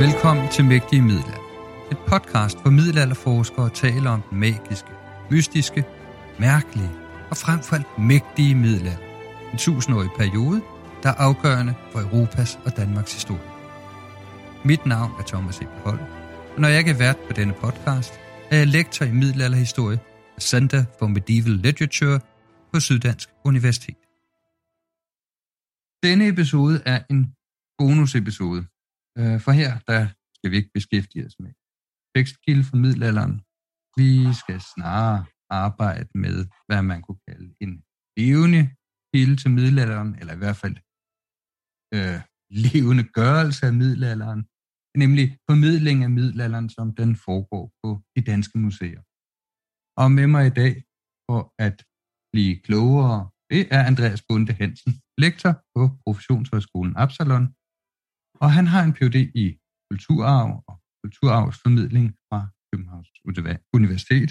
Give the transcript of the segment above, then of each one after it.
Velkommen til Mægtige Middelalder. Et podcast, hvor middelalderforskere taler om den magiske, mystiske, mærkelige og frem for alt mægtige middelalder. En tusindårig periode, der er afgørende for Europas og Danmarks historie. Mit navn er Thomas E. Holm, og når jeg ikke er vært på denne podcast, er jeg lektor i middelalderhistorie og Center for Medieval Literature på Syddansk Universitet. Denne episode er en bonusepisode, Øh, For her, der skal vi ikke beskæftige os med tekstkilde fra middelalderen. Vi skal snarere arbejde med, hvad man kunne kalde en levende kilde til middelalderen, eller i hvert fald øh, levende gørelse af middelalderen, nemlig formidling af middelalderen, som den foregår på de danske museer. Og med mig i dag for at blive klogere, det er Andreas Bunde Hansen, lektor på Professionshøjskolen Absalon, og han har en Ph.D. i kulturarv og kulturarvsformidling fra Københavns Universitet.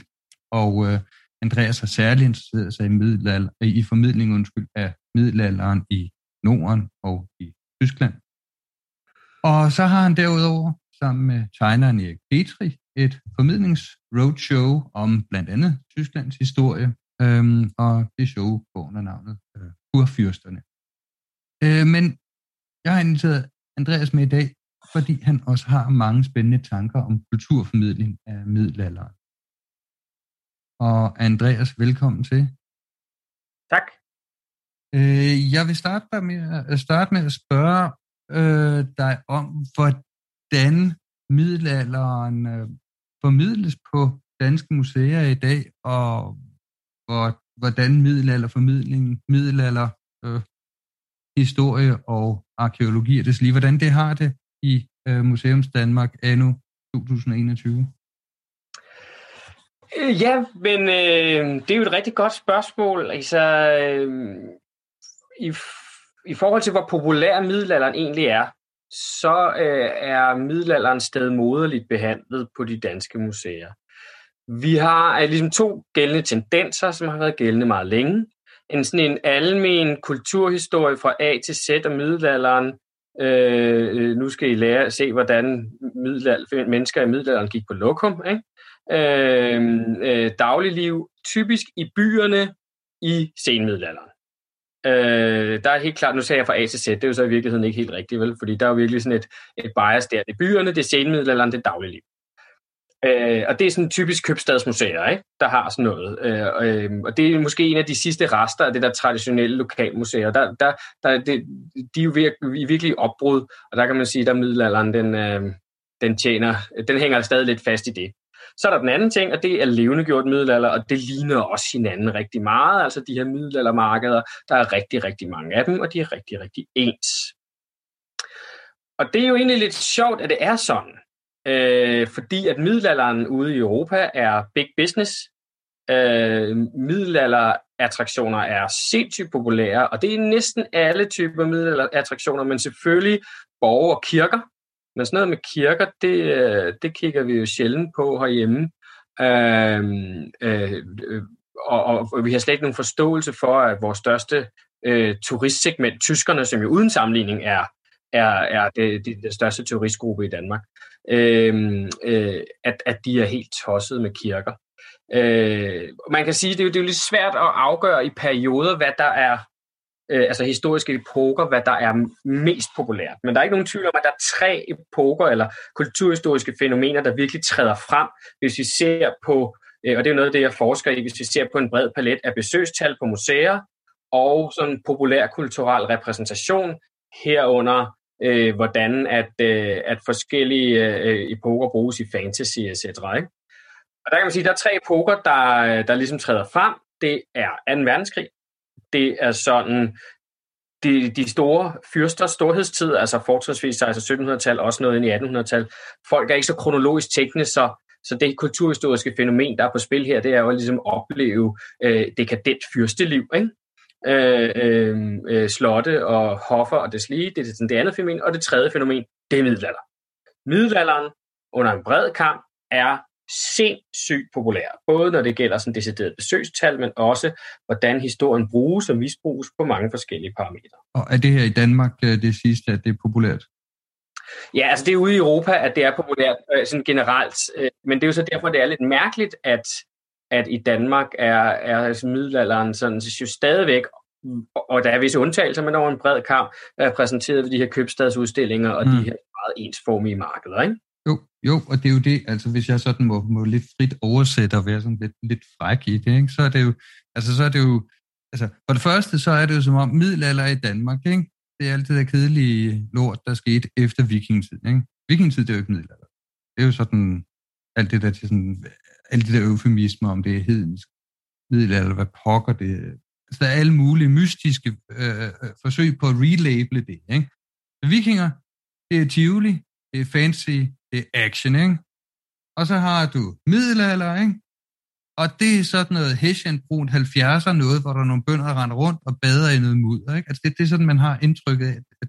Og øh, Andreas har særligt interesseret sig i, middelalder, øh, i formidling undskyld, af middelalderen i Norden og i Tyskland. Og så har han derudover sammen med tegneren Erik Petri et formidlingsroadshow om blandt andet Tysklands historie, øhm, og det show går under navnet øh, Kurfyrsterne. Øh, men jeg har inviteret Andreas med i dag, fordi han også har mange spændende tanker om kulturformidling af middelalderen. Og Andreas, velkommen til. Tak. Øh, jeg vil starte med, at starte med at spørge øh, dig om, hvordan middelalderen øh, formidles på danske museer i dag, og hvor, hvordan middelalderformidling, middelalder øh, historie og arkeologi og det lige, hvordan det har det i øh, Museums Danmark anno 2021? Øh, ja, men øh, det er jo et rigtig godt spørgsmål. Altså, øh, i, I forhold til, hvor populær middelalderen egentlig er, så øh, er middelalderen stedmoderligt behandlet på de danske museer. Vi har øh, ligesom to gældende tendenser, som har været gældende meget længe en sådan en almen kulturhistorie fra A til Z og middelalderen. Øh, øh, nu skal I lære at se, hvordan middelalder, mennesker i middelalderen gik på lokum. Ikke? Øh, øh, dagligliv, typisk i byerne i senmiddelalderen. Øh, der er helt klart, nu sagde jeg fra A til Z, det er jo så i virkeligheden ikke helt rigtigt, vel? fordi der er jo virkelig sådan et, et bias der. Det er byerne, det er senmiddelalderen, det er dagligliv. Øh, og det er sådan typisk købstadsmuseer, ikke? der har sådan noget. Øh, øh, og det er måske en af de sidste rester af det der traditionelle lokalmuseer. Der, der, der, det, de er jo virkelig, virkelig opbrud, og der kan man sige, at middelalderen den, øh, den tjener, den hænger altså stadig lidt fast i det. Så er der den anden ting, og det er levendegjort middelalder, og det ligner også hinanden rigtig meget. Altså de her middelaldermarkeder, der er rigtig, rigtig mange af dem, og de er rigtig, rigtig ens. Og det er jo egentlig lidt sjovt, at det er sådan. Øh, fordi at middelalderen ude i Europa er big business. Øh, middelalderattraktioner er sindssygt populære, og det er næsten alle typer middelalderattraktioner, men selvfølgelig borger og kirker. Men sådan noget med kirker, det, øh, det kigger vi jo sjældent på herhjemme. Øh, øh, og, og, og vi har slet ikke nogen forståelse for, at vores største øh, turistsegment, tyskerne, som jo uden sammenligning er, er, er det, det, det største turistgruppe i Danmark, øh, øh, at, at de er helt tosset med kirker. Øh, man kan sige, det er, jo, det er jo lidt svært at afgøre i perioder, hvad der er øh, altså historiske epoker, hvad der er mest populært. Men der er ikke nogen tvivl om, at der er tre epoker eller kulturhistoriske fænomener, der virkelig træder frem, hvis vi ser på, øh, og det er noget af det, jeg forsker i, hvis vi ser på en bred palet af besøgstal på museer og sådan populær kulturel repræsentation herunder øh, hvordan at, øh, at forskellige øh, epoker bruges i fantasy etc. Ikke? Og der kan man sige, at der er tre epoker, der, øh, der ligesom træder frem. Det er 2. verdenskrig. Det er sådan de, de store fyrsters storhedstid, altså fortrinsvis altså 1700-tal, også noget ind i 1800-tal. Folk er ikke så kronologisk tænkende, så, så det kulturhistoriske fænomen, der er på spil her, det er jo ligesom at opleve øh, dekadent fyrsteliv. Ikke? Øh, øh, øh, slotte og hoffer og deslige. Det er sådan det andet fænomen. Og det tredje fænomen, det er middelalder. Middelalderen under en bred kamp er sindssygt populær. Både når det gælder sådan decideret besøgstal, men også hvordan historien bruges og misbruges på mange forskellige parametre. Og er det her i Danmark øh, det sidste, at det er populært? Ja, altså det er ude i Europa, at det er populært øh, sådan generelt. Men det er jo så derfor, det er lidt mærkeligt, at at i Danmark er, er altså middelalderen sådan, så jo stadigvæk, og der er visse undtagelser, men over en bred kamp, er præsenteret ved de her købstadsudstillinger og mm. de her meget ensformige markeder, ikke? Jo, jo, og det er jo det, altså hvis jeg sådan må, må lidt frit oversætte og være sådan lidt, lidt fræk i det, ikke? så er det jo, altså så er det jo, altså for det første, så er det jo som om middelalder i Danmark, ikke? det er altid det kedelige lort, der skete efter vikingetiden. Ikke? Vikingetid, det er jo ikke middelalder. Det er jo sådan, alt det der til sådan alle de der eufemismer om det er hedensk middelalder, hvad pokker det. Altså, der er alle mulige mystiske øh, øh, øh forsøg på at relable det. Ikke? Vikinger, det er Tivoli, det er fancy, det er action, ikke? Og så har du middelalder, ikke? Og det er sådan noget hessian-brunt 70'er noget, hvor der er nogle bønder, der render rundt og bader i noget mudder, ikke? Altså det, det er sådan, man har indtrykket af, at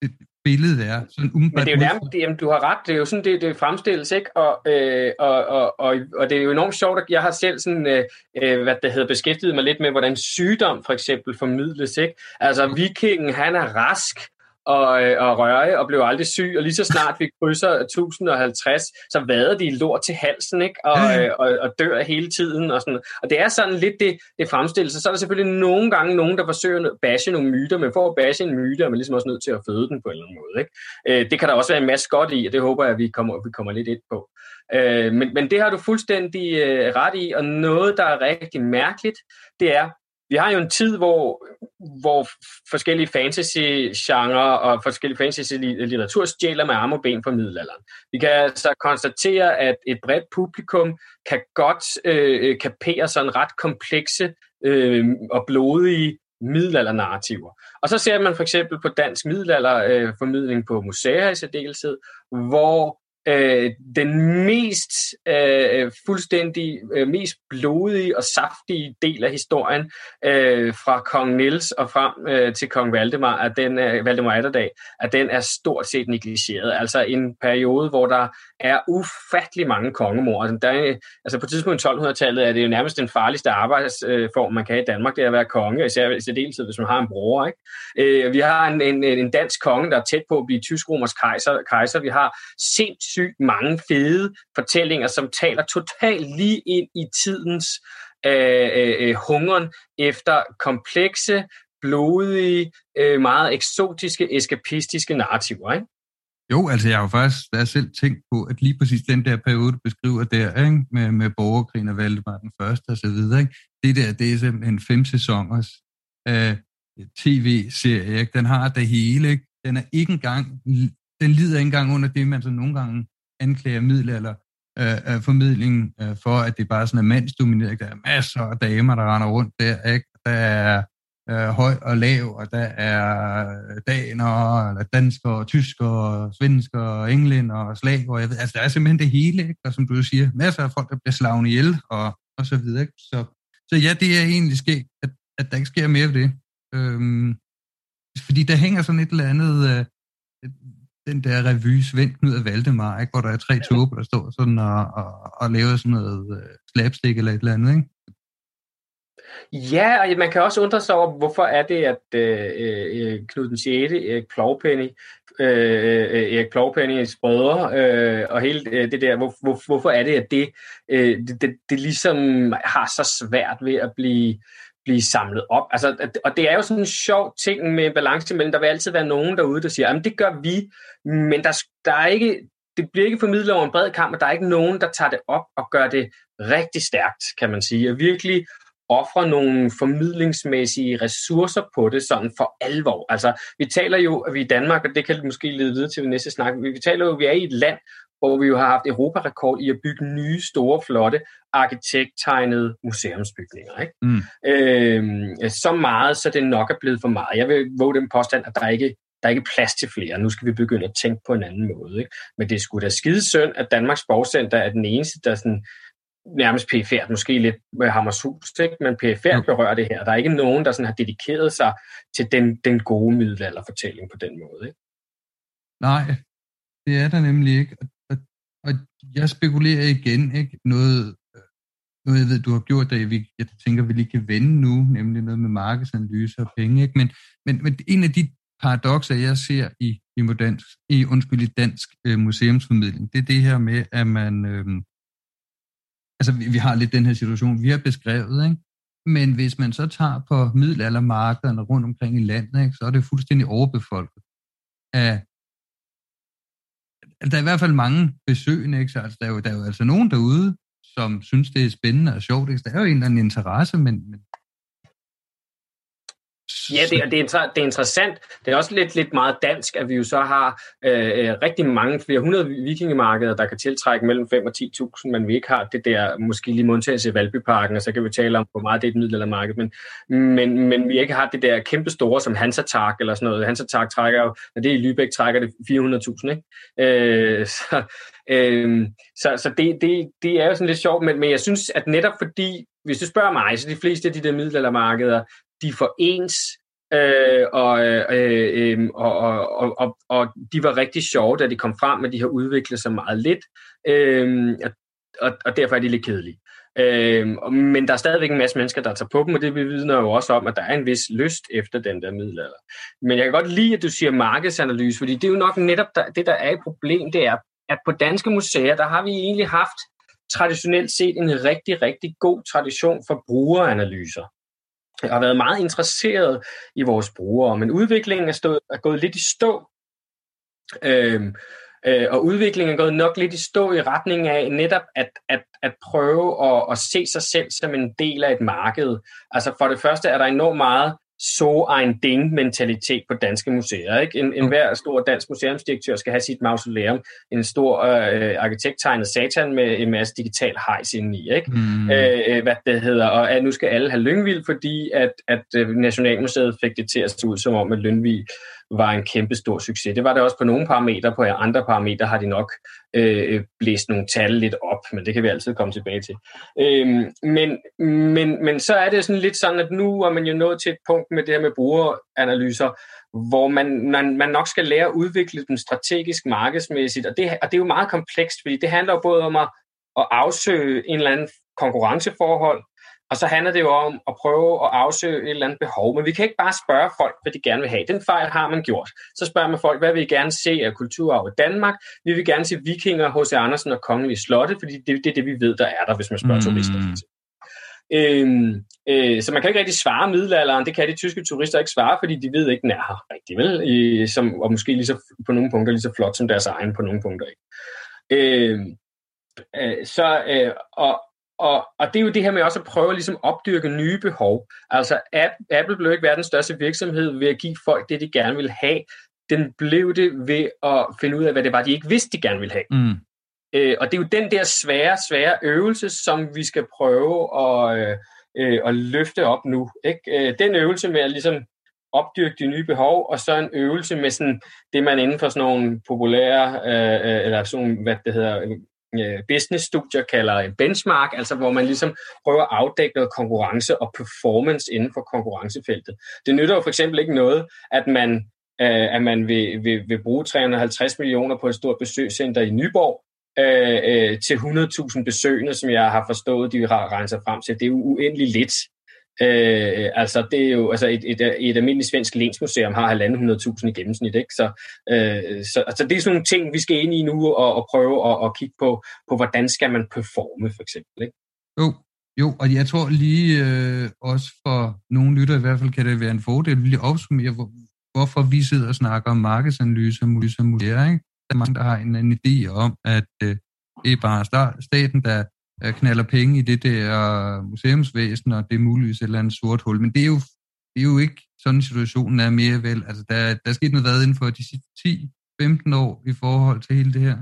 det, billedet er. Sådan Men det er jo nærmest, det, jamen, du har ret, det er jo sådan, det, det fremstilles, ikke? Og, øh, og, og, og, og det er jo enormt sjovt, at jeg har selv sådan, øh, øh, hvad det hedder, beskæftiget mig lidt med, hvordan sygdom for eksempel formidles, ikke? Altså, vikingen, han er rask, og, øh, og røre og blev aldrig syg, og lige så snart vi krydser 1050, så vader de lort til halsen, ikke? Og, mm. og, og dør hele tiden. Og, sådan. og det er sådan lidt det, det fremstillelse. Så er der selvfølgelig nogle gange nogen, der forsøger at bashe nogle myter, men for at bashe en myte, er man ligesom også nødt til at føde den på en eller anden måde. Ikke? Øh, det kan der også være en masse godt i, og det håber jeg, at vi kommer, vi kommer lidt ind på. Øh, men, men det har du fuldstændig øh, ret i, og noget, der er rigtig mærkeligt, det er, vi har jo en tid, hvor, hvor forskellige fantasy-genre og forskellige fantasy-litteratur stjæler med arm og ben fra middelalderen. Vi kan altså konstatere, at et bredt publikum kan godt øh, øh, kapere sådan ret komplekse øh, og blodige middelaldernarrativer. Og så ser man for eksempel på dansk middelalderformidling øh, på museer i særdeleshed, hvor øh, den mest øh, fuldstændig, øh, mest blodige og saftige del af historien øh, fra kong Niels og frem øh, til kong Valdemar, at den, øh, Valdemar Atterdag, at den er stort set negligeret. Altså en periode, hvor der er ufattelig mange kongemord. Altså, der er, altså på tidspunkt i 1200-tallet er det jo nærmest den farligste arbejdsform, man kan i Danmark, det er at være konge, især i særdeleshed, hvis man har en bror. Ikke? Øh, vi har en, en, en dansk konge, der er tæt på at blive tysk-romersk kejser, kejser. Vi har sindssygt mange fede fortællinger, som taler totalt lige ind i tidens øh, øh, øh, hungeren efter komplekse, blodige, øh, meget eksotiske, eskapistiske narrativer. Ikke? Jo, altså jeg har jo faktisk jeg selv tænkt på, at lige præcis den der periode, du beskriver der, ikke? Med, med borgerkrigen og Valdemar den første og så videre, ikke? det der, det er simpelthen fem sæsoners øh, tv-serie, ikke? den har det hele, ikke? den er ikke engang, den lider ikke engang under det, man så nogle gange anklager middelalder øh, øh, formidlingen øh, for, at det bare sådan er mandsdomineret. Der er masser af damer, der render rundt der, ikke? Der er øh, høj og lav, og der er øh, daner, eller danskere, tyskere, svenskere, englænder og slag, og jeg ved, altså der er simpelthen det hele, ikke? og som du siger, masser af folk, der bliver slagne ihjel, og, og så videre. Ikke? Så, så ja, det er egentlig sket, at, at der ikke sker mere af det. Øhm, fordi der hænger sådan et eller andet, øh, den der revy, Svend Knud af Valdemar, ikke? hvor der er tre tåber, der står sådan og, og, og laver sådan noget øh, slapstick eller et eller andet, ikke? Ja, og man kan også undre sig over, hvorfor er det, at øh, øh, Knud den 6., Erik Plovpenny, øh, øh, Erik Plovpennys brødre, øh, og hele øh, det der, hvor, hvor, hvorfor er det, at det, øh, det, det, det ligesom har så svært ved at blive, blive samlet op. Altså, og det er jo sådan en sjov ting med balance mellem, der vil altid være nogen derude, der siger, at det gør vi, men der, der er ikke, det bliver ikke formidlet over en bred kamp, og der er ikke nogen, der tager det op og gør det rigtig stærkt, kan man sige. Og virkelig ofre nogle formidlingsmæssige ressourcer på det sådan for alvor. Altså, vi taler jo, at vi i Danmark, og det kan måske lede videre til næste snak, vi taler jo, at vi er i et land, hvor vi jo har haft europarekord i at bygge nye, store, flotte, arkitekttegnede museumsbygninger. Ikke? Mm. Øhm, så meget, så det nok er blevet for meget. Jeg vil våge den påstand, at der ikke der er ikke plads til flere. Nu skal vi begynde at tænke på en anden måde. Ikke? Men det skulle da skide synd, at Danmarks Borgcenter er den eneste, der sådan nærmest PFR, måske lidt med Hammershus, ikke? men PFR berører det her. Der er ikke nogen, der sådan har dedikeret sig til den, den gode middelalderfortælling på den måde. Ikke? Nej, det er der nemlig ikke. Og, og, jeg spekulerer igen, ikke? Noget, øh, noget jeg ved, du har gjort, der vi, jeg tænker, vi lige kan vende nu, nemlig noget med markedsanalyse og penge. Ikke? Men, men, men en af de paradoxer, jeg ser i, i, modernsk, i, undskyld, i dansk øh, museumsformidling, det er det her med, at man... Øh, altså vi, vi har lidt den her situation, vi har beskrevet, ikke? Men hvis man så tager på middelaldermarkederne rundt omkring i landet, ikke, så er det fuldstændig overbefolket af der er i hvert fald mange besøgende, ikke? Så altså, der, er jo, der er jo altså nogen derude, som synes, det er spændende og sjovt. Ikke? Der er jo en eller anden interesse, men, men Ja, det, er, det, er, det er interessant. Det er også lidt, lidt meget dansk, at vi jo så har øh, øh rigtig mange, flere hundrede vikingemarkeder, der kan tiltrække mellem 5 og 10.000, men vi ikke har det der, måske lige modtagelse i Valbyparken, og så kan vi tale om, hvor meget det er et middelaldermarked, men, men, men vi ikke har det der kæmpe store, som Hansatark eller sådan noget. Hansatark trækker jo, når det er i Lübeck, trækker det 400.000, ikke? Øh, så øh, så, så det, det, det er jo sådan lidt sjovt, men, men jeg synes, at netop fordi, hvis du spørger mig, så de fleste af de der middelaldermarkeder, de for ens, øh, og, øh, øh, og, og, og, og de var rigtig sjove, da de kom frem, men de har udviklet sig meget lidt, øh, og, og derfor er de lidt kedelige. Øh, men der er stadigvæk en masse mennesker, der tager på dem, og det vidner jo også om, at der er en vis lyst efter den der middelalder. Men jeg kan godt lide, at du siger markedsanalyse, fordi det er jo nok netop der, det, der er et problem, det er, at på danske museer, der har vi egentlig haft traditionelt set en rigtig, rigtig god tradition for brugeranalyser. Jeg har været meget interesseret i vores brugere, men udviklingen er, stået, er gået lidt i stå. Øhm, øh, og udviklingen er gået nok lidt i stå i retning af netop at, at, at prøve at, at se sig selv som en del af et marked. Altså for det første er der enormt meget så en ding mentalitet på danske museer. Ikke? En, en hver stor dansk museumsdirektør skal have sit mausoleum, en stor øh, arkitekttegnet satan med en masse digital hejs indeni. Ikke? Mm. Øh, hvad det hedder, og at nu skal alle have Lyngvild, fordi at, at øh, Nationalmuseet fik det til at se ud som om, at Lyngvild var en kæmpe stor succes. Det var det også på nogle parametre. På andre parametre har de nok øh, øh, blæst nogle tal lidt op, men det kan vi altid komme tilbage til. Øh, men, men, men så er det sådan lidt sådan, at nu er man jo nået til et punkt med det her med brugeranalyser, hvor man, man, man nok skal lære at udvikle dem strategisk markedsmæssigt, og det, og det er jo meget komplekst, fordi det handler jo både om at, at afsøge en eller anden konkurrenceforhold, og så handler det jo om at prøve at afsøge et eller andet behov. Men vi kan ikke bare spørge folk, hvad de gerne vil have. Den fejl har man gjort. Så spørger man folk, hvad vil I gerne se af kulturarv i Danmark? Vi vil gerne se vikinger, H.C. Andersen og kongelige slotte, fordi det, det er det, vi ved, der er der, hvis man spørger mm. turister. Øhm, øh, så man kan ikke rigtig svare middelalderen. Det kan de tyske turister ikke svare, fordi de ved ikke, den er her rigtig vel. I, som, og måske lige så, på nogle punkter lige så flot som deres egen på nogle punkter. Ikke? Øhm, øh, så, øh, og, og, og det er jo det her med også at prøve at ligesom opdyrke nye behov. Altså Apple blev ikke verdens største virksomhed ved at give folk det, de gerne vil have. Den blev det ved at finde ud af, hvad det var, de ikke vidste, de gerne ville have. Mm. Øh, og det er jo den der svære, svære øvelse, som vi skal prøve at, øh, øh, at løfte op nu. Ikke? Øh, den øvelse med at ligesom opdyrke de nye behov, og så en øvelse med sådan det, man inden for sådan nogle populære, øh, øh eller sådan hvad det hedder, Øh, business-studier kalder benchmark, altså hvor man ligesom prøver at afdække noget konkurrence og performance inden for konkurrencefeltet. Det nytter jo for eksempel ikke noget, at man, øh, at man vil, vil, vil bruge 350 millioner på et stort besøgscenter i Nyborg, øh, øh, til 100.000 besøgende, som jeg har forstået, de har sig frem til. Det er jo uendelig lidt. Øh, altså det er jo altså et, et, et almindeligt svensk lensmuseum har 1.500.000 i gennemsnit, ikke? Så, øh, så altså det er sådan nogle ting, vi skal ind i nu og, og prøve at og kigge på, på, hvordan skal man performe, for eksempel, ikke? Jo, jo, og jeg tror lige øh, også for nogle lytter i hvert fald kan det være en fordel, lige opsummere, hvor, hvorfor vi sidder og snakker om markedsanalyse og muligheder? Der er mange, der har en, anden idé om, at øh, det er bare staten, der Øh, knaller penge i det der museumsvæsen, og det er muligvis et eller andet sort hul. Men det er jo, det er jo ikke sådan, situationen er mere vel. Altså, der, der er sket noget hvad inden for de sidste 10-15 år i forhold til hele det her.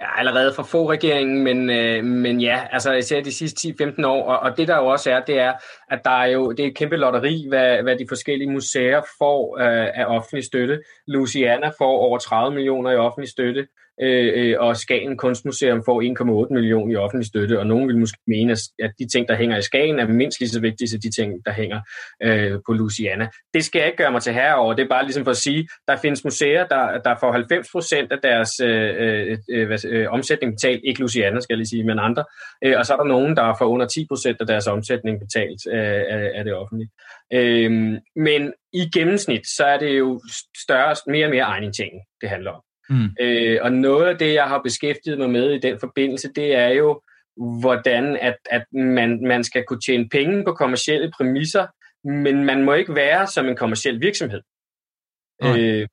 Ja, allerede fra få regeringen, men, øh, men ja, altså især de sidste 10-15 år, og, og det der jo også er, det er, at der er jo, det er et kæmpe lotteri, hvad, hvad de forskellige museer får øh, af offentlig støtte. Louisiana får over 30 millioner i offentlig støtte, Øh, øh, og Skagen Kunstmuseum får 1,8 millioner i offentlig støtte, og nogen vil måske mene, at de ting, der hænger i Skagen, er mindst lige så vigtige som de ting, der hænger øh, på Louisiana. Det skal jeg ikke gøre mig til herre over. Det er bare ligesom for at sige, der findes museer, der, der får 90 procent af deres øh, øh, øh, øh, omsætning betalt, ikke Louisiana skal jeg lige sige, men andre, øh, og så er der nogen, der får under 10 procent af deres omsætning betalt øh, af, af det offentlige. Øh, men i gennemsnit, så er det jo større, mere og mere egen ting, det handler om. Mm. Øh, og noget af det, jeg har beskæftiget mig med i den forbindelse, det er jo, hvordan at, at man, man skal kunne tjene penge på kommersielle præmisser, men man må ikke være som en kommersiel virksomhed. Mm. Øh,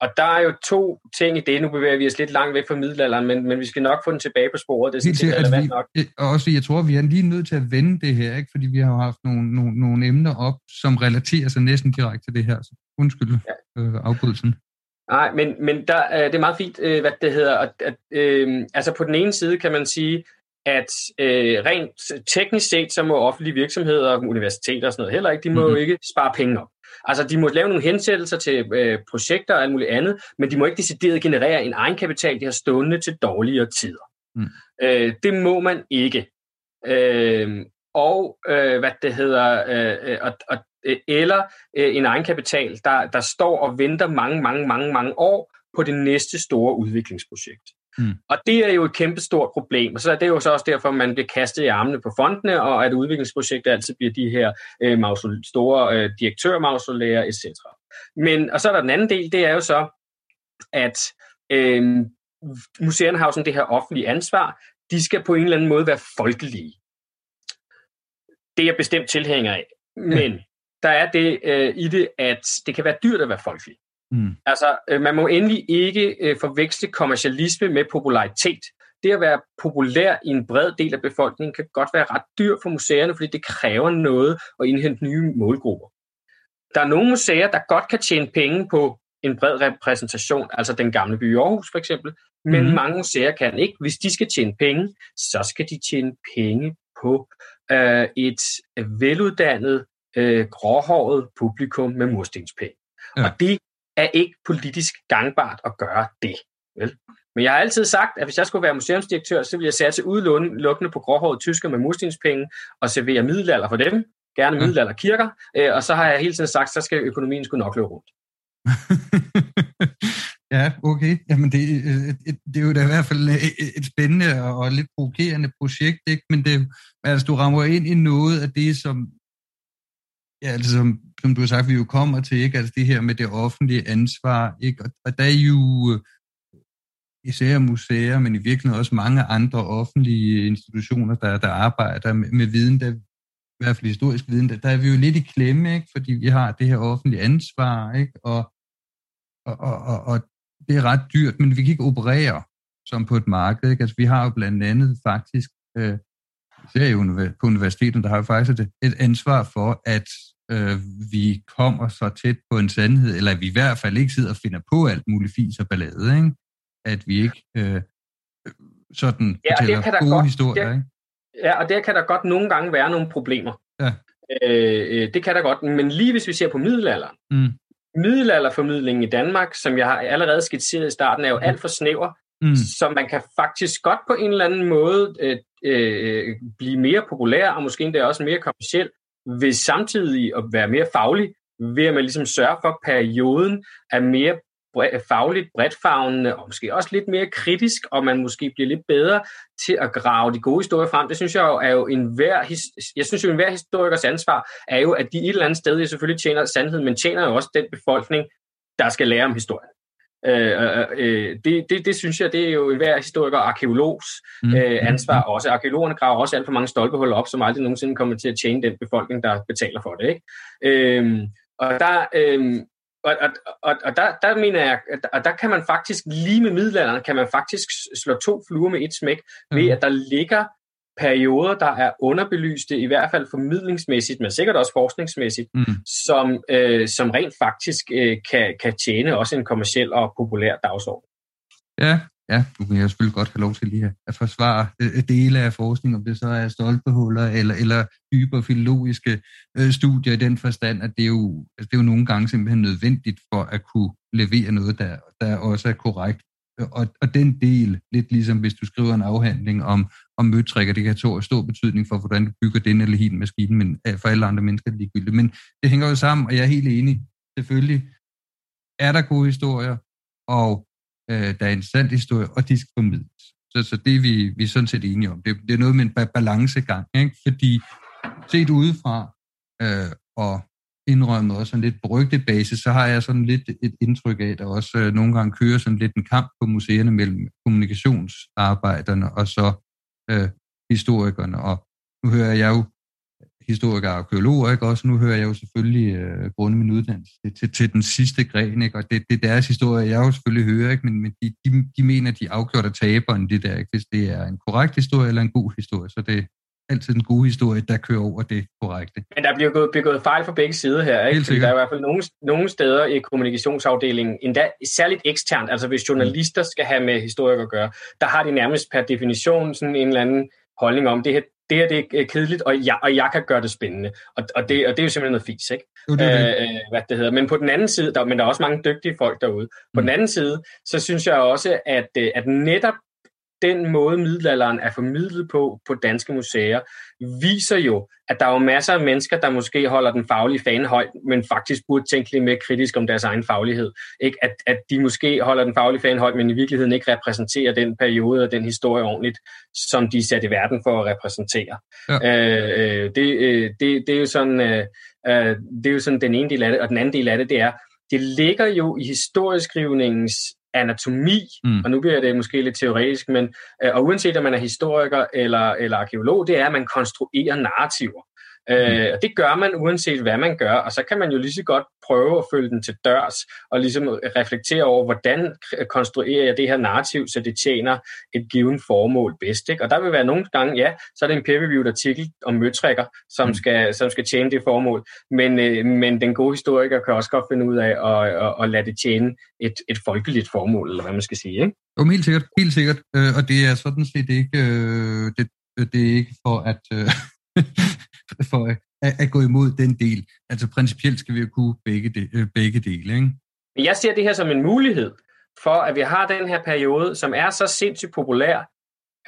og der er jo to ting i det. Nu bevæger vi os lidt langt væk fra middelalderen, men, men vi skal nok få den tilbage på sporet. Det er sådan set relevant nok. Og også, jeg tror, vi er lige nødt til at vende det her, ikke? fordi vi har haft nogle, nogle, nogle emner op, som relaterer sig næsten direkte til det her. Så undskyld ja. øh, afbrydelsen. Nej, men, men der, øh, det er meget fint, øh, hvad det hedder. At, at, øh, altså på den ene side kan man sige, at øh, rent teknisk set, så må offentlige virksomheder og universiteter og sådan noget heller ikke, de må mm-hmm. jo ikke spare penge op. Altså, de må lave nogle hensættelser til øh, projekter og alt muligt andet, men de må ikke decideret generere en egenkapital, de har stående til dårligere tider. Mm. Øh, det må man ikke. Øh, og øh, hvad det hedder, øh, øh og, og Øh, eller øh, en egenkapital, der, der står og venter mange, mange, mange, mange år på det næste store udviklingsprojekt. Mm. Og det er jo et kæmpe stort problem, og så er det jo så også derfor, man bliver kastet i armene på fondene, og at udviklingsprojekter altid bliver de her øh, mausol, store øh, direktørmausolærer, etc. Men, og så er der den anden del, det er jo så, at øh, museerne har jo sådan det her offentlige ansvar, de skal på en eller anden måde være folkelige. Det er jeg bestemt tilhænger af. Men der er det øh, i det, at det kan være dyrt at være folkelig. Mm. Altså, øh, man må endelig ikke øh, forveksle kommercialisme med popularitet. Det at være populær i en bred del af befolkningen kan godt være ret dyrt for museerne, fordi det kræver noget at indhente nye målgrupper. Der er nogle museer, der godt kan tjene penge på en bred repræsentation, altså den gamle by i Aarhus for eksempel, men mm. mange museer kan ikke. Hvis de skal tjene penge, så skal de tjene penge på øh, et veluddannet, øh, gråhåret publikum med murstenspenge. Ja. Og det er ikke politisk gangbart at gøre det. Vel? Men jeg har altid sagt, at hvis jeg skulle være museumsdirektør, så ville jeg satse udelukkende på gråhårede tysker med murstenspenge og servere middelalder for dem, gerne middelalder kirker, øh, og så har jeg hele tiden sagt, så skal økonomien skulle nok løbe rundt. ja, okay. Jamen det, øh, det er jo da i hvert fald øh, et spændende og lidt provokerende projekt, ikke? men det, altså, du rammer ind i noget af det, som Ja, altså som, som du har sagt, vi jo kommer til, ikke? Altså det her med det offentlige ansvar, ikke? Og, og der er jo øh, især museer, men i virkeligheden også mange andre offentlige institutioner, der, der arbejder med, med viden, der, i hvert fald historisk viden, der, der er vi jo lidt i klemme, ikke? fordi vi har det her offentlige ansvar, ikke? Og, og, og, og, og det er ret dyrt, men vi kan ikke operere som på et marked. Ikke? Altså, vi har jo blandt andet faktisk øh, ser jo på universiteten, der har jo faktisk et, et ansvar for, at øh, vi kommer så tæt på en sandhed, eller at vi i hvert fald ikke sidder og finder på alt muligt fis og ballade, ikke? At vi ikke øh, sådan Ja, fortæller kan gode godt- historier, det- ikke? Ja, og der kan der godt nogle gange være nogle problemer. Ja. Øh, øh, det kan der godt, men lige hvis vi ser på middelalderen, Mm. Middelalderformidlingen i Danmark, som jeg har allerede skitseret i starten, er jo alt for snæver, Mm. så man kan faktisk godt på en eller anden måde øh, øh, blive mere populær, og måske endda også mere kommersiel, ved samtidig at være mere faglig, ved at man ligesom sørger for, at perioden er mere bre- fagligt bredtfavnende, og måske også lidt mere kritisk, og man måske bliver lidt bedre til at grave de gode historier frem. Det synes jeg jo er jo en hver, his- jeg synes jo, en hver historikers ansvar er jo, at de et eller andet sted selvfølgelig tjener sandhed, men tjener jo også den befolkning, der skal lære om historien. Øh, øh, øh, det, det, det synes jeg, det er jo hver historiker og arkeologs Mm. øh, ansvar også. Arkeologerne graver også alt for mange stolpehuller op, som aldrig nogensinde kommer til at tjene den befolkning, der betaler for det. Ikke? Øhm, og der, øhm, og, og, og, og der, der mener jeg, og der kan man faktisk, lige med middelalderen, kan man faktisk slå to fluer med et smæk, ved Mhm. at der ligger perioder, der er underbelyste, i hvert fald formidlingsmæssigt, men sikkert også forskningsmæssigt, Mm. som, øh, som rent faktisk øh, kan, kan tjene også en kommersiel og populær dagsorden. Ja, ja, nu kan jeg selvfølgelig godt have lov til lige at- forsvare øh, dele af forskning, om det så er stolpehuller eller, eller dybere filologiske øh, studier i den forstand, at det er, jo, altså, det er jo nogle gange simpelthen nødvendigt for at kunne levere noget, der, der også er korrekt. Og, og den del, lidt ligesom hvis du skriver en afhandling om, om møtrikker, det kan have stor, betydning for, hvordan du bygger den eller hin maskine, men øh, for alle andre mennesker er ligegyldigt. Men det hænger jo sammen, og jeg er helt enig. Selvfølgelig er der gode historier, og øh, der er en sand historie, og de skal formidles. Så, så det er vi, vi er sådan set enige om. Det, det er noget med en balancegang, ikke? fordi set udefra øh, og indrømmet også en lidt på rygtebasis, så har jeg sådan lidt et indtryk af, at der også øh, nogle gange kører sådan lidt en kamp på museerne mellem kommunikationsarbejderne og så øh, historikerne. Og nu hører jeg jo historikere og arkeologer, ikke? Også nu hører jeg jo selvfølgelig øh, grunde min uddannelse til, til, til den sidste gren, ikke? Og det, det er deres historie, jeg jo selvfølgelig hører, ikke? Men, men de, de, de mener, de er afgjort af taberen, det der, ikke? Hvis det er en korrekt historie eller en god historie, så det er altid den gode historie, der kører over det korrekte. Men der bliver gået, begået fejl fra begge sider her. Ikke? Fordi der er i hvert fald nogle, nogle steder i kommunikationsafdelingen, endda særligt eksternt, altså hvis journalister skal have med historikere at gøre, der har de nærmest per definition sådan en eller anden holdning om, det her, det her det er kedeligt, og jeg, og jeg kan gøre det spændende. Og, og, det, og det er jo simpelthen noget fis, ikke? Det det. Øh, øh, hvad det hedder. Men på den anden side, der, men der er også mange dygtige folk derude. På Mm. den anden side, så synes jeg også, at, øh, at netop den måde, middelalderen er formidlet på på danske museer, viser jo, at der er jo masser af mennesker, der måske holder den faglige fane højt, men faktisk burde tænke lidt mere kritisk om deres egen faglighed. Ikke? At, at de måske holder den faglige fane højt, men i virkeligheden ikke repræsenterer den periode og den historie ordentligt, som de er sat i verden for at repræsentere. Ja. Øh, øh, det, øh, det, det, er jo sådan, øh, øh, det er jo sådan den ene del af det, og den anden del af det, det er, det ligger jo i historieskrivningens anatomi, Mm. og nu bliver det måske lidt teoretisk, men øh, og uanset om man er historiker eller, eller arkeolog, det er, at man konstruerer narrativer. Øh, og det gør man uanset hvad man gør, og så kan man jo lige så godt prøve at følge den til dørs, og ligesom reflektere over, hvordan konstruerer jeg det her narrativ, så det tjener et givet formål bedst. Ikke? Og der vil være nogle gange, ja, så er det en peer-reviewed artikel om møtrikker, som, Mm. skal, som skal tjene det formål, men, øh, men den gode historiker kan også godt finde ud af at, at, at lade det tjene et, et folkeligt formål, eller hvad man skal sige. Ikke? Jo, helt sikkert, helt sikkert. Øh, og det er sådan set ikke, øh, det, det er ikke for at, øh, for at, at, gå imod den del. Altså principielt skal vi jo kunne begge, de, øh, begge dele, ikke? Men jeg ser det her som en mulighed for, at vi har den her periode, som er så sindssygt populær,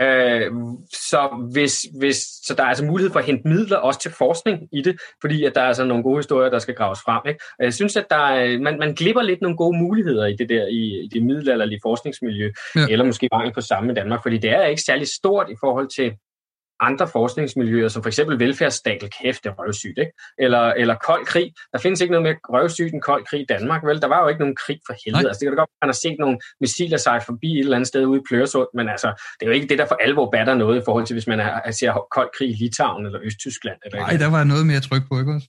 øh, så, hvis, hvis, så der er altså mulighed for at hente midler også til forskning i det, fordi at der er altså nogle gode historier, der skal graves frem. Ikke? Og jeg synes, at der er, man, man glipper lidt nogle gode muligheder i det der i, i det middelalderlige forskningsmiljø, ja. eller måske mangel på samme i Danmark, fordi det er ikke særlig stort i forhold til andre forskningsmiljøer, som for eksempel velfærdsstat, kæft, det er røvsygt, ikke? Eller, eller kold krig. Der findes ikke noget mere røvsygt end kold krig i Danmark, vel? Der var jo ikke nogen krig for helvede. Nej. Altså, det kan da godt, man har set nogle missiler sejle forbi et eller andet sted ude i Pløresund, men altså, det er jo ikke det, der for alvor batter noget i forhold til, hvis man er, ser kold krig i Litauen eller Østtyskland. Eller Nej, der var noget mere tryk på, ikke også?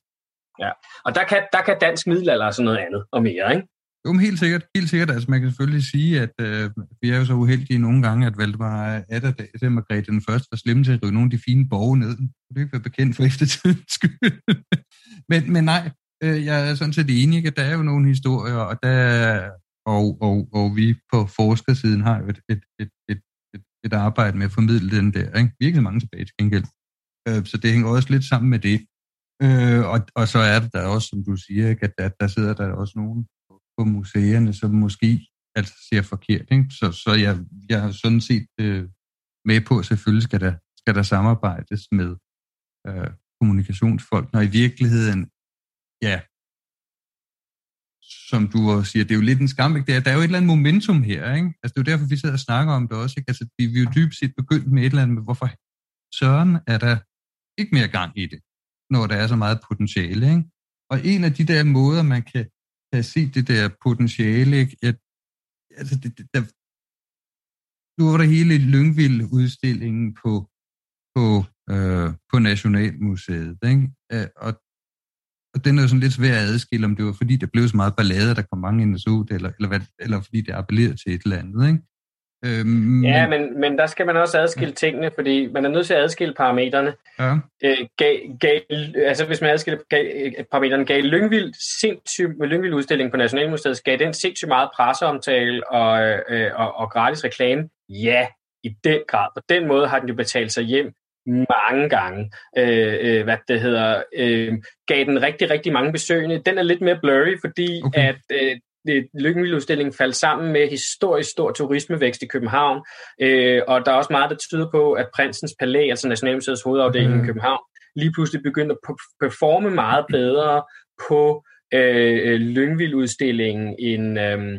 Og der kan, der kan dansk middelalder altså noget andet og mere, ikke? Jo, men helt sikkert, helt sikkert. Altså, man kan selvfølgelig sige, at øh, vi er jo så uheldige nogle gange, at Valdemar Atterdag til Margrethe den første var slemme til at rive nogle af de fine borge ned. Det kunne ikke være bekendt for eftertidens skyld. men, men nej, øh, jeg er sådan set enig, at der er jo nogle historier, og, der, og, og, og vi på forskersiden har jo et, et, et, et, et et arbejde med at formidle den der. Ikke? Virkelig mange tilbage til gengæld. Øh, så det hænger også lidt sammen med det. Øh, og, og så er det der også, som du siger, ikke, at der, der sidder der også nogen på museerne, som måske altså ser forkert. Ikke? Så, så jeg, jeg er sådan set øh, med på, at selvfølgelig skal der, skal der samarbejdes med øh, kommunikationsfolk, når i virkeligheden, ja, som du også siger, det er jo lidt en skam, ikke? Der, er, der er jo et eller andet momentum her, ikke? Altså, det er jo derfor, vi sidder og snakker om det også, ikke? Altså, vi, vi er jo dybest set begyndt med et eller andet, med, hvorfor søren er der ikke mere gang i det, når der er så meget potentiale, ikke? Og en af de der måder, man kan, kan se det der potentiale, ikke? Jeg, altså, det, det, der, nu var der hele Lyngvild-udstillingen på, på, øh, på Nationalmuseet, ikke? Øh, og og den er jo sådan lidt svær at adskille, om det var fordi, der blev så meget ballade, der kom mange ind og så ud, eller, eller, hvad, eller fordi det appellerede til et eller andet, ikke? Øhm, ja, men, men der skal man også adskille tingene, fordi man er nødt til at adskille parametrene. Ja. Øh, gav, gav, altså hvis man adskiller gav, parametrene, gav Lyngvild sindssygt, med Lyngvild udstilling på Nationalmuseet, gav den sindssygt meget presseomtale og, øh, og, og gratis reklame? Ja, i den grad. På den måde har den jo betalt sig hjem mange gange. Øh, øh, hvad det hedder, øh, gav den rigtig, rigtig mange besøgende. Den er lidt mere blurry, fordi okay. at øh, Lykkevildudstillingen faldt sammen med historisk stor turismevækst i København, øh, og der er også meget, der tyder på, at Prinsens Palæ, altså Nationalmuseets hovedafdeling mm. i København, lige pludselig begyndte at performe meget bedre på øh, Lyngvild-udstillingen end, øh,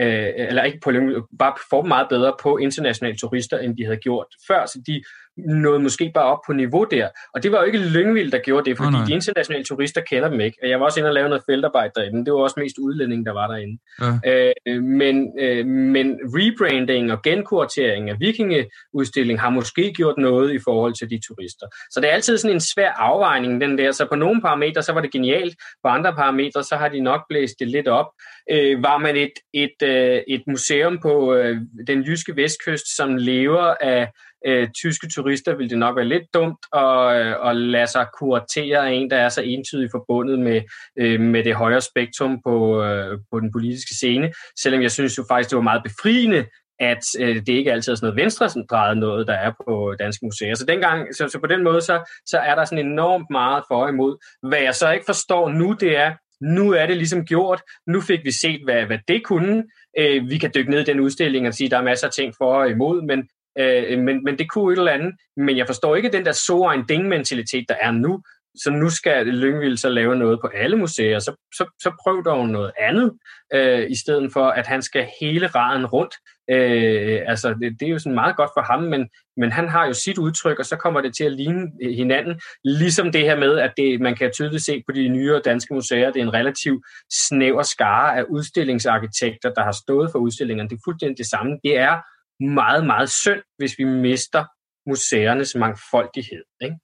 øh, eller ikke på Lyngvild, bare performe meget bedre på internationale turister, end de havde gjort før, så de nåede måske bare op på niveau der. Og det var jo ikke Lyngvild, der gjorde det, fordi oh, de internationale turister kender dem ikke. Jeg var også inde og lave noget feltarbejde derinde. Det var også mest udlændinge, der var derinde. Ja. Øh, men, øh, men rebranding og genkuratering af vikingeudstilling har måske gjort noget i forhold til de turister. Så det er altid sådan en svær afvejning, den der. Så på nogle parametre, så var det genialt. På andre parametre, så har de nok blæst det lidt op. Øh, var man et, et, øh, et museum på øh, den jyske vestkyst, som lever af øh, tyske turister, vil det nok være lidt dumt at, øh, at lade sig kuratere af en, der er så entydigt forbundet med, øh, med det højere spektrum på, øh, på den politiske scene. Selvom jeg synes jo faktisk, det var meget befriende, at øh, det ikke altid er sådan noget venstredrejet noget, der er på danske museer. Så, dengang, så, så på den måde, så, så er der sådan enormt meget for imod. Hvad jeg så ikke forstår nu, det er, nu er det ligesom gjort. Nu fik vi set, hvad, hvad det kunne. Øh, vi kan dykke ned i den udstilling og sige, at der er masser af ting for og imod, men Øh, øh, men, men det kunne et eller andet. Men jeg forstår ikke den der så en ding-mentalitet, der er nu. Så nu skal Lyngvild så lave noget på alle museer. Så, så, så prøv dog noget andet, øh, i stedet for, at han skal hele raden rundt. Øh, altså, det, det er jo sådan meget godt for ham, men, men han har jo sit udtryk, og så kommer det til at ligne øh, hinanden. Ligesom det her med, at det, man kan tydeligt se på de nyere danske museer, det er en relativ snæver skare af udstillingsarkitekter, der har stået for udstillingerne. Det er fuldstændig det samme. Det er meget, meget synd, hvis vi mister museernes mangfoldighed. Ikke?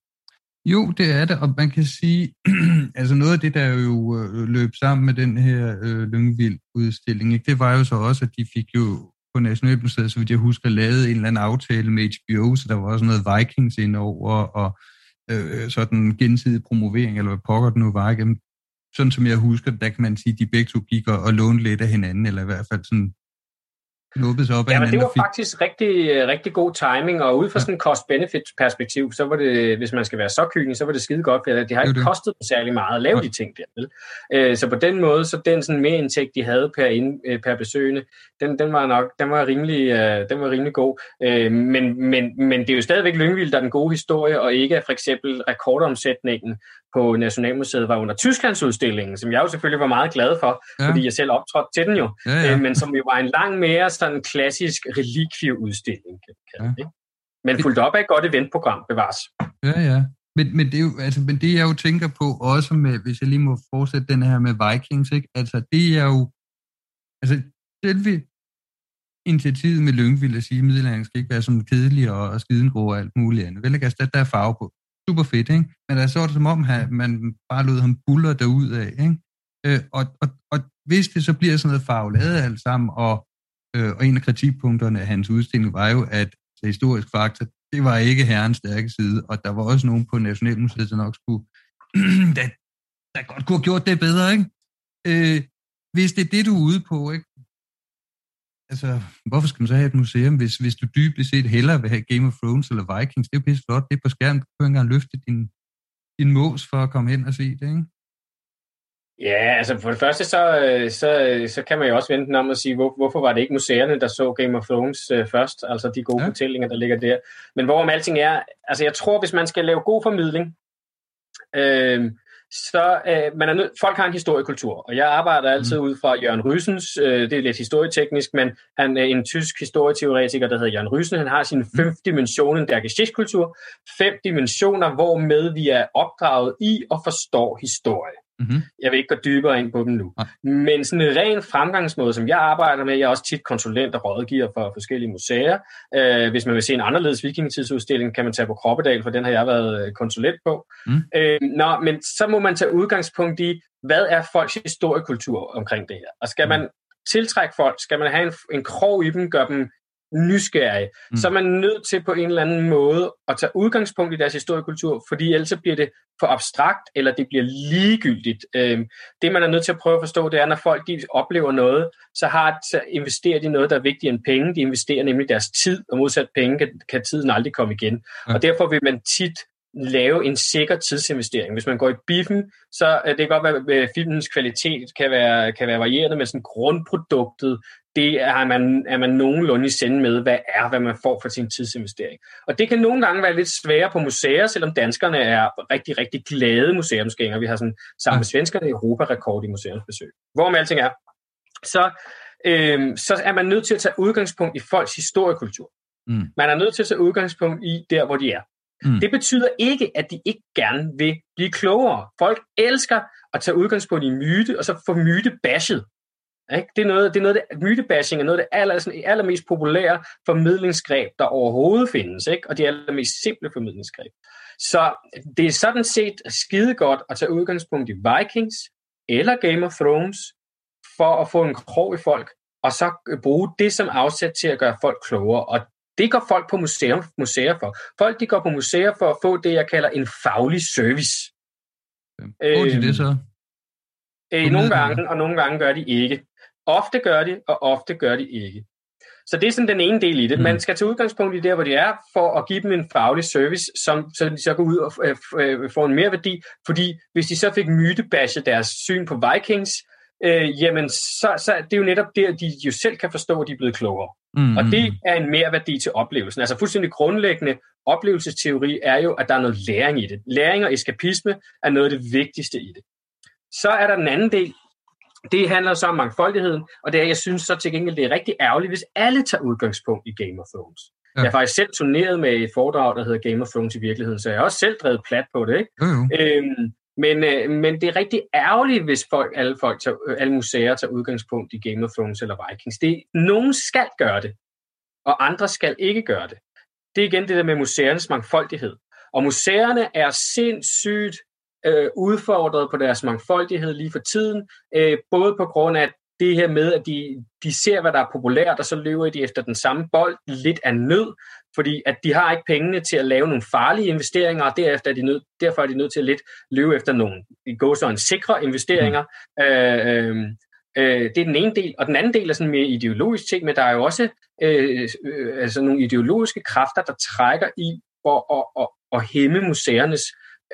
Jo, det er det, og man kan sige, altså noget af det, der jo øh, løb sammen med den her øh, Lyngvild-udstilling, ikke, det var jo så også, at de fik jo på Nationalmuseet, så vidt jeg husker, lavet en eller anden aftale med HBO, så der var også noget Vikings indover, og øh, sådan gensidig promovering, eller hvad pokker det nu var. Ikke? Sådan som jeg husker, der kan man sige, at de begge to gik og, og lånte lidt af hinanden, eller i hvert fald sådan sig op ja, men det var fik... faktisk rigtig, rigtig god timing, og ud fra ja. sådan en cost-benefit-perspektiv, så var det, hvis man skal være så kynisk, så var det skide godt, for det har ikke det. kostet særlig meget at lave ja. de ting der. Vel? Øh, så på den måde, så den sådan mere indtægt, de havde per, ind, øh, per besøgende, den, den var nok den var rimelig, øh, den var rimelig god. Men, men, men det er jo stadigvæk Lyngvild, der er den gode historie, og ikke for eksempel rekordomsætningen på Nationalmuseet var under Tysklandsudstillingen, som jeg jo selvfølgelig var meget glad for, ja. fordi jeg selv optrådte til den jo, ja, ja. men som jo var en lang mere sådan klassisk relikvieudstilling. Kan ja. Men fuldt op af et godt eventprogram bevares. Ja, ja. Men, men, det er jo, altså, men det jeg jo tænker på også med, hvis jeg lige må fortsætte den her med Vikings, ikke? altså det er jo, altså selve initiativet med Lyngvild at sige, at middelalderen skal ikke være sådan kedelig og, og skidengrå og alt muligt andet. Vel, altså, der, der er farve på. Super fedt, ikke? Men der så var det som om, at man bare lod ham buller derud af, ikke? Øh, og, og, og hvis det så bliver sådan noget farvelade alt sammen, og Øh, og en af kritikpunkterne af hans udstilling var jo, at det historisk faktor, det var ikke herrens stærke side, og der var også nogen på Nationalmuseet, der nok skulle, der, der godt kunne have gjort det bedre, ikke? Øh, hvis det er det, du er ude på, ikke? altså, hvorfor skal man så have et museum, hvis, hvis du dybest set hellere vil have Game of Thrones eller Vikings? Det er jo pisse flot, det er på skærmen, du kan ikke engang løfte din, din mås for at komme hen og se det, ikke? Ja, altså for det første, så, så, så kan man jo også vente den om at sige, hvor, hvorfor var det ikke museerne, der så Game of Thrones øh, først, altså de gode ja. fortællinger, der ligger der. Men hvorom alting er, altså jeg tror, hvis man skal lave god formidling, øh, så øh, man er nød, folk har en historiekultur, og jeg arbejder altid mm. ud fra Jørgen Rysens, øh, det er lidt historieteknisk, men han er en tysk historieteoretiker, der hedder Jørgen Rysen, han har sin fem dimensionen der Geschichtskultur, fem dimensioner, hvor med vi er opdraget i og forstår historie. Mm-hmm. Jeg vil ikke gå dybere ind på dem nu. Ja. Men sådan en ren fremgangsmåde, som jeg arbejder med, jeg er også tit konsulent og rådgiver for forskellige museer. Øh, hvis man vil se en anderledes vikingetidsudstilling, kan man tage på Kroppedal, for den har jeg været øh, konsulent på. Mm. Øh, nå, men så må man tage udgangspunkt i, hvad er folks historiekultur omkring det her? Og skal mm. man tiltrække folk, skal man have en, en krog i dem, gøre dem nysgerrige, mm. så er man nødt til på en eller anden måde at tage udgangspunkt i deres historiekultur, fordi ellers bliver det for abstrakt, eller det bliver ligegyldigt. Øhm, det, man er nødt til at prøve at forstå, det er, når folk de oplever noget, så, har, så investerer de noget, der er vigtigere end penge. De investerer nemlig deres tid, og modsat penge kan, kan tiden aldrig komme igen. Mm. Og derfor vil man tit lave en sikker tidsinvestering. Hvis man går i biffen, så det kan godt være, at filmens kvalitet kan være, kan være varierende, men sådan grundproduktet, det er man, er man nogenlunde i sende med, hvad er, hvad man får for sin tidsinvestering. Og det kan nogle gange være lidt sværere på museer, selvom danskerne er rigtig, rigtig glade museumsgængere. Vi har sådan sammen med svenskerne Europa-rekord i museumsbesøg. Hvorom alting er, så, øhm, så er man nødt til at tage udgangspunkt i folks historiekultur. Mm. Man er nødt til at tage udgangspunkt i der, hvor de er. Mm. Det betyder ikke, at de ikke gerne vil blive klogere. Folk elsker at tage udgangspunkt i myte, og så få myte bashed. Ikke? Det er noget, det er noget det, mytebashing er noget af det aller, sådan, allermest populære formidlingsgreb, der overhovedet findes, ikke? og de allermest simple formidlingsgreb. Så det er sådan set skide godt at tage udgangspunkt i Vikings eller Game of Thrones, for at få en krog i folk, og så bruge det som afsæt til at gøre folk klogere. Og det går folk på museum, museer for. Folk de går på museer for at få det, jeg kalder en faglig service. Hvor de det så? Øh, nogle gange, og nogle gange gør de ikke. Ofte gør de, og ofte gør de ikke. Så det er sådan den ene del i det. Man mm. skal tage udgangspunkt i der, hvor de er, for at give dem en faglig service, som, så de så går ud og øh, øh, får en mere værdi. Fordi hvis de så fik mytebashe deres syn på Vikings, øh, jamen så, så det er jo netop det, at de jo selv kan forstå, at de er blevet klogere. Mm. Og det er en mere værdi til oplevelsen. Altså fuldstændig grundlæggende oplevelsesteori er jo, at der er noget læring i det. Læring og eskapisme er noget af det vigtigste i det. Så er der den anden del, det handler så om mangfoldigheden, og det er, jeg synes så til gengæld, det er rigtig ærgerligt, hvis alle tager udgangspunkt i Game of Thrones. Ja. Jeg har faktisk selv turneret med et foredrag, der hedder Game of Thrones i virkeligheden, så jeg har også selv drevet plat på det. Ikke? Mm. Øhm, men, øh, men det er rigtig ærgerligt, hvis folk, alle, folk tager, øh, alle museer tager udgangspunkt i Game of Thrones eller Vikings. Det, nogen skal gøre det, og andre skal ikke gøre det. Det er igen det der med museernes mangfoldighed. Og museerne er sindssygt øh, udfordret på deres mangfoldighed lige for tiden, øh, både på grund af det her med, at de, de ser, hvad der er populært, og så løber de efter den samme bold lidt af nød, fordi at de har ikke pengene til at lave nogle farlige investeringer, og derefter er de nød, derfor er de nødt til at lidt løbe efter nogle gå så en sikre investeringer. Mm. Øh, øh, øh, det er den ene del, og den anden del er sådan mere ideologisk ting, men der er jo også øh, øh, altså nogle ideologiske kræfter, der trækker i for at, at, at hæmme museernes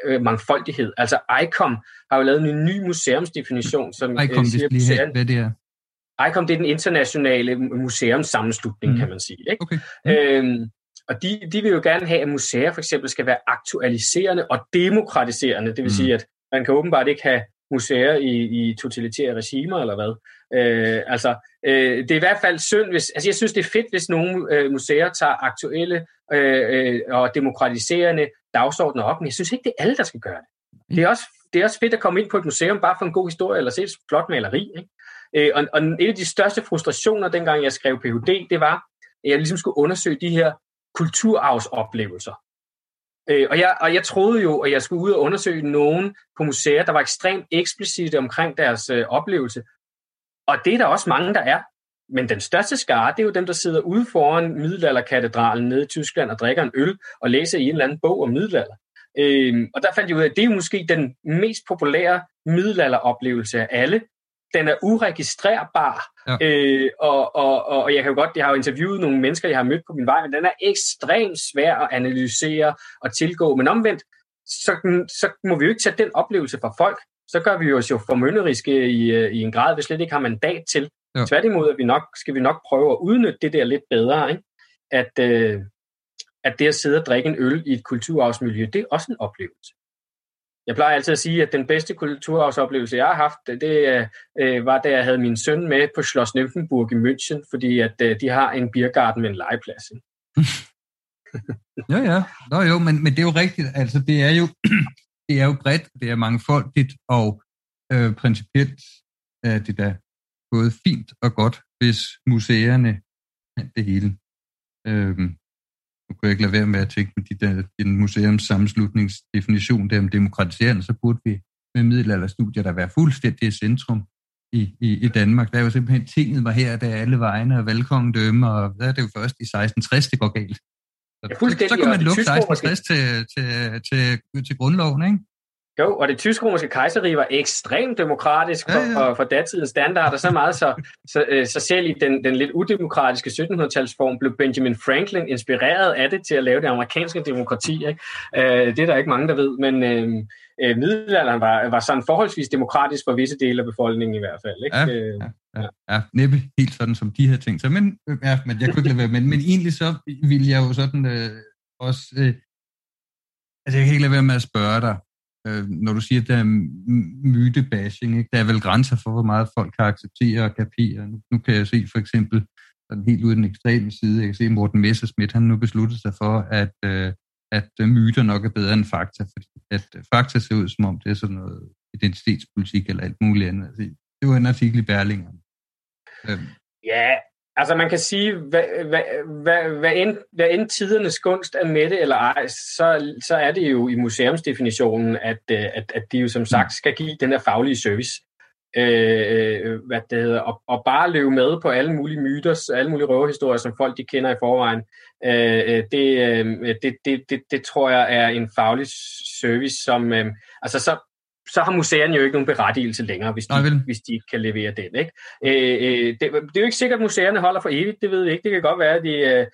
øh, mangfoldighed. Altså ICOM har jo lavet en ny museumsdefinition, som ICOM, øh, siger, museum, hvad det er. ICOM det er den internationale museumssammenslutning, mm. kan man sige. Ikke? Okay. Mm. Øhm, og de, de vil jo gerne have, at museer for eksempel skal være aktualiserende og demokratiserende. Det vil mm. sige, at man kan åbenbart ikke have museer i, i totalitære regimer, eller hvad. Øh, altså, øh, det er i hvert fald synd, hvis... Altså, jeg synes, det er fedt, hvis nogle øh, museer tager aktuelle øh, øh, og demokratiserende dagsordner op, men jeg synes ikke, det er alle, der skal gøre det. Det er også, det er også fedt at komme ind på et museum bare for en god historie, eller se et flot maleri. Ikke? Øh, og, og en af de største frustrationer, dengang jeg skrev Ph.D., det var, at jeg ligesom skulle undersøge de her kulturarvsoplevelser. Øh, og, jeg, og jeg troede jo, at jeg skulle ud og undersøge nogen på museer, der var ekstremt eksplicite omkring deres øh, oplevelse. Og det er der også mange, der er. Men den største skare, det er jo dem, der sidder ude foran middelalderkatedralen nede i Tyskland og drikker en øl og læser i en eller anden bog om middelalder. Øhm, og der fandt jeg ud af, at det er måske den mest populære middelalderoplevelse af alle. den er uregistrerbar, Ja. øh, og, og, og jeg kan jo godt, jeg har jo interviewet nogle mennesker, jeg har mødt på min vej, men den er ekstremt svær at analysere og tilgå, men omvendt, så, så må vi jo ikke tage den oplevelse fra folk, så gør vi os jo formynderiske i, øh, i en grad, vi slet ikke har mandat til. Ja. Tværtimod er vi nok, skal vi nok prøve at udnytte det der lidt bedre, ikke? At, øh, at det at sidde og drikke en øl i et kulturarvsmiljø, det er også en oplevelse. Jeg plejer altid at sige, at den bedste kulturarvsoplevelse, jeg har haft, det øh, var, da jeg havde min søn med på Schloss Nymphenburg i München, fordi at øh, de har en biergarten med en legeplads. Ja, ja. Nå jo, men, men det er jo rigtigt. Altså, det er jo, det er jo bredt, det er mangfoldigt, og øh, principielt er det da både fint og godt, hvis museerne kan det hele. Øhm, nu kunne jeg ikke lade være med at tænke på de der, den museums sammenslutningsdefinition der om demokratisering, så burde vi med middelalderstudier der være fuldstændig i centrum i, i, i Danmark. Der er jo simpelthen tinget var her, der er alle vegne og valgkongedømme, og der er det jo først i 1660, det går galt. Så, Ja, så, så kan man lukke tysk-romerske- 1660 til, til, til, til grundloven, ikke? Jo, og det tysk-romerske kejserige var ekstremt demokratisk for, Ja, ja. for, for datidens standarder, så meget så, så, øh, så selv i den, den lidt udemokratiske 1700-talsform blev Benjamin Franklin inspireret af det til at lave det amerikanske demokrati. Ikke? Øh, det er der ikke mange, der ved, men øh, øh, middelalderen var, var sådan forholdsvis demokratisk for visse dele af befolkningen i hvert fald. Ikke? Ja, Øh, ja, ja, ja, næppe helt sådan, som de havde tænkt sig. Men, øh, ja, men jeg kunne ikke lade være. Men, men egentlig så ville jeg jo sådan øh, også... Øh, altså, jeg kan ikke lade være med at spørge dig, øh, når du siger, at der er mytebashing, ikke? der er vel grænser for, hvor meget folk kan acceptere og kapere. Nu, nu kan jeg se for eksempel sådan helt ude den ekstreme side, jeg kan se at Morten Messerschmidt, han nu besluttet sig for, at, øh, at øh, myter nok er bedre end fakta, fordi at øh, fakta ser ud som om, det er sådan noget identitetspolitik eller alt muligt andet. Altså, det var en artikel i Berlinger. Øhm, Ja, altså man kan sige, hvad, hvad, hvad, hvad, end, hvad end tidernes gunst er med det eller ej, så, så er det jo i museumsdefinitionen, at, øh, at, at de jo som sagt skal give den her faglige service. Øh, øh, hvad det hedder, og, og bare løbe med på alle mulige myter, alle mulige røverhistorier, som folk de kender i forvejen, øh, øh det, øh, det, det, det, det tror jeg er en faglig service, som, øh, altså så, så har museerne jo ikke nogen berettigelse længere, hvis de, Nej, vel. hvis de ikke kan levere den. Ikke? Øh, øh, det, det er jo ikke sikkert, at museerne holder for evigt, det ved vi ikke. Det kan godt være, at de, øh,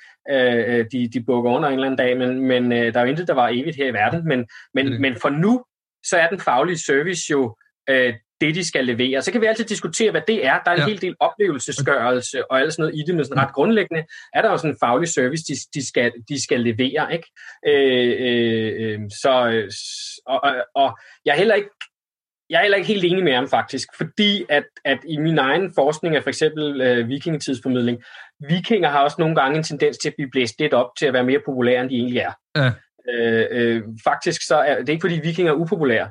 øh, de, de bukker under en eller anden dag, men, men øh, der er jo intet, der var evigt her i verden. Men, men, men for nu, så er den faglige service jo øh, det, de skal levere. Så kan vi altid diskutere, hvad det er. Der er en Ja. hel del oplevelsesgørelse og alt sådan noget i det, men sådan ret grundlæggende er der jo sådan en faglig service, de, de, skal, de skal levere. Ikke? Øh, øh, øh, så, og, og, og jeg er heller ikke jeg er heller ikke helt enig med ham faktisk, fordi at, at i min egen forskning af for eksempel øh, vikingetidsformidling, vikinger har også nogle gange en tendens til at blive blæst lidt op til at være mere populære, end de egentlig er. Ja. Øh, øh, faktisk så er det ikke, fordi vikinger er upopulære,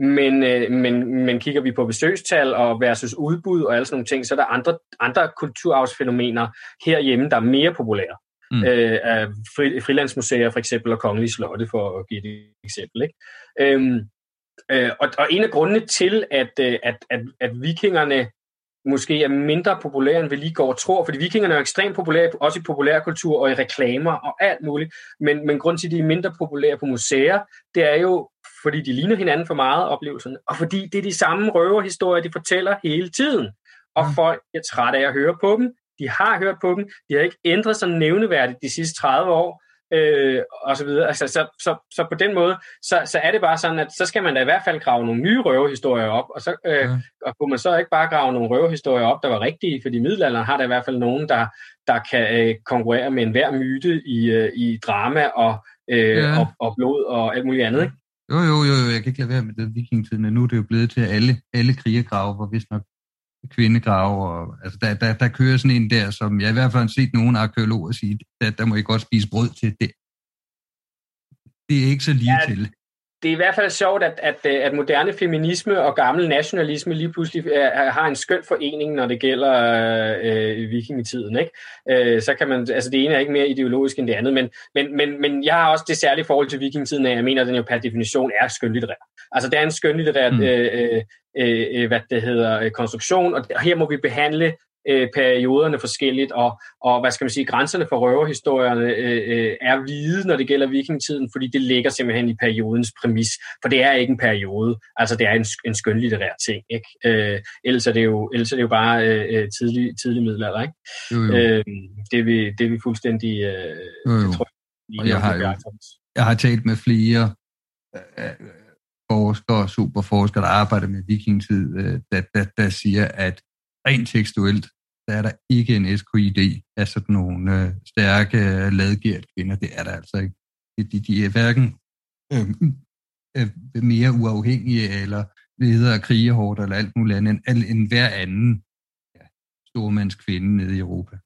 men, øh, men, men kigger vi på besøgstal og versus udbud og alle sådan nogle ting, så er der andre, andre kulturarvsfænomener herhjemme, der er mere populære. Mm. Øh, af fri, frilandsmuseer for eksempel og kongelige slotte, for at give et eksempel. Ikke? Øhm, øh, og, og en af grundene til, at, øh, at, at, at vikingerne måske er mindre populære, end vi lige går og tror, fordi vikingerne er ekstremt populære, også i populærkultur og i reklamer og alt muligt, men, men grund til, at de er mindre populære på museer, det er jo, fordi de ligner hinanden for meget, oplevelserne, og fordi det er de samme røverhistorier, de fortæller hele tiden, og Mm. folk er trætte af at høre på dem, de har hørt på dem, de har ikke ændret sig nævneværdigt de sidste 30 år, øh, og så videre. Altså, så, så, så på den måde, så, så er det bare sådan, at så skal man da i hvert fald grave nogle nye røverhistorier op, og så øh, Ja. og kunne man så ikke bare grave nogle røverhistorier op, der var rigtige, fordi middelalderen har der i hvert fald nogen, der, der kan øh, konkurrere med enhver myte i, øh, i drama og, øh, Ja. og, og blod og alt muligt andet. Ikke? Jo, jo, jo, jo, jeg kan ikke lade være med det vikingetiden, men nu er det jo blevet til, at alle, alle krigergrave var vist nok kvindegrave, og altså der, der, der kører sådan en der, som jeg i hvert fald har set nogle arkeologer sige, der, der må I godt spise brød til det. Det er ikke så lige Ja, til. Det er i hvert fald sjovt, at, at, øh, at moderne feminisme og gammel nationalisme lige pludselig er, har en skøn forening, når det gælder øh, vikingetiden. Ikke? Øh, så kan man, altså det ene er ikke mere ideologisk end det andet, men, men, men, men jeg har også det særlige forhold til vikingetiden, at jeg mener, at den jo per definition er skønlitterær. Altså det er en skønlitterær Mm. øh, øh, øh, hvad det hedder, øh, konstruktion, og her må vi behandle øh, perioderne forskelligt, og, og hvad skal man sige, grænserne for røverhistorierne øh, øh, er hvide, når det gælder vikingetiden, fordi det ligger simpelthen i periodens præmis, for det er ikke en periode, altså det er en, en skønlitterær ting, ikke? Øh, ellers, er det jo, ellers er det jo bare øh, tidlig, tidlig middelalder, ikke? Jo, jo. Øh, det, er vi, det er vi fuldstændig... Øh, Jo, jo. det tror jeg, Og jeg har jo- Jeg har talt med flere øh, forskere, superforskere, der arbejder med vikingetid, øh, der, der, der siger, at rent tekstuelt, der er der ikke en SKID af sådan nogle øh, stærke, øh, ladgært kvinder. Det er der altså ikke. De, de, er hverken øh, øh, mere uafhængige eller ledere af krigehårdt eller alt muligt andet, end, al- end hver anden ja, stormandskvinde nede i Europa.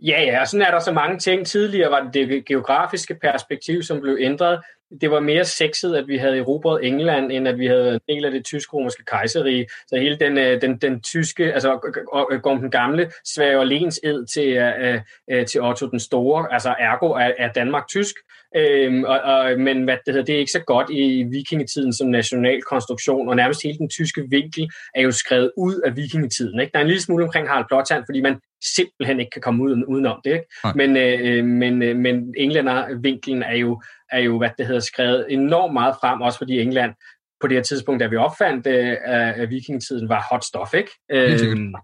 Ja, ja, og sådan er der så mange ting. Tidligere var det det geografiske perspektiv, som blev ændret. Det var mere sexet, at vi havde erobret England, end at vi havde en del af det tysk-romerske kejserige. Så hele den, øh, den, den tyske, altså øh, Gorm den Gamle, svæver lens ed til, uh, uh, til Otto den Store. Altså ergo er, er Danmark tysk. Øhm, og, og, men hvad det, hedder, det er ikke så godt i vikingetiden som national konstruktion, og nærmest hele den tyske vinkel er jo skrevet ud af vikingetiden. Ikke? Der er en lille smule omkring Harald Blåtand, fordi man simpelthen ikke kan komme uden, udenom det. Ikke? Nej. Men, øh, men, øh, men englændervinkelen er jo, er jo, hvad det hedder, skrevet enormt meget frem, også fordi England på det her tidspunkt, da vi opfandt øh, af, af vikingetiden, var hot stuff, ikke? Helt sikkert. Øhm,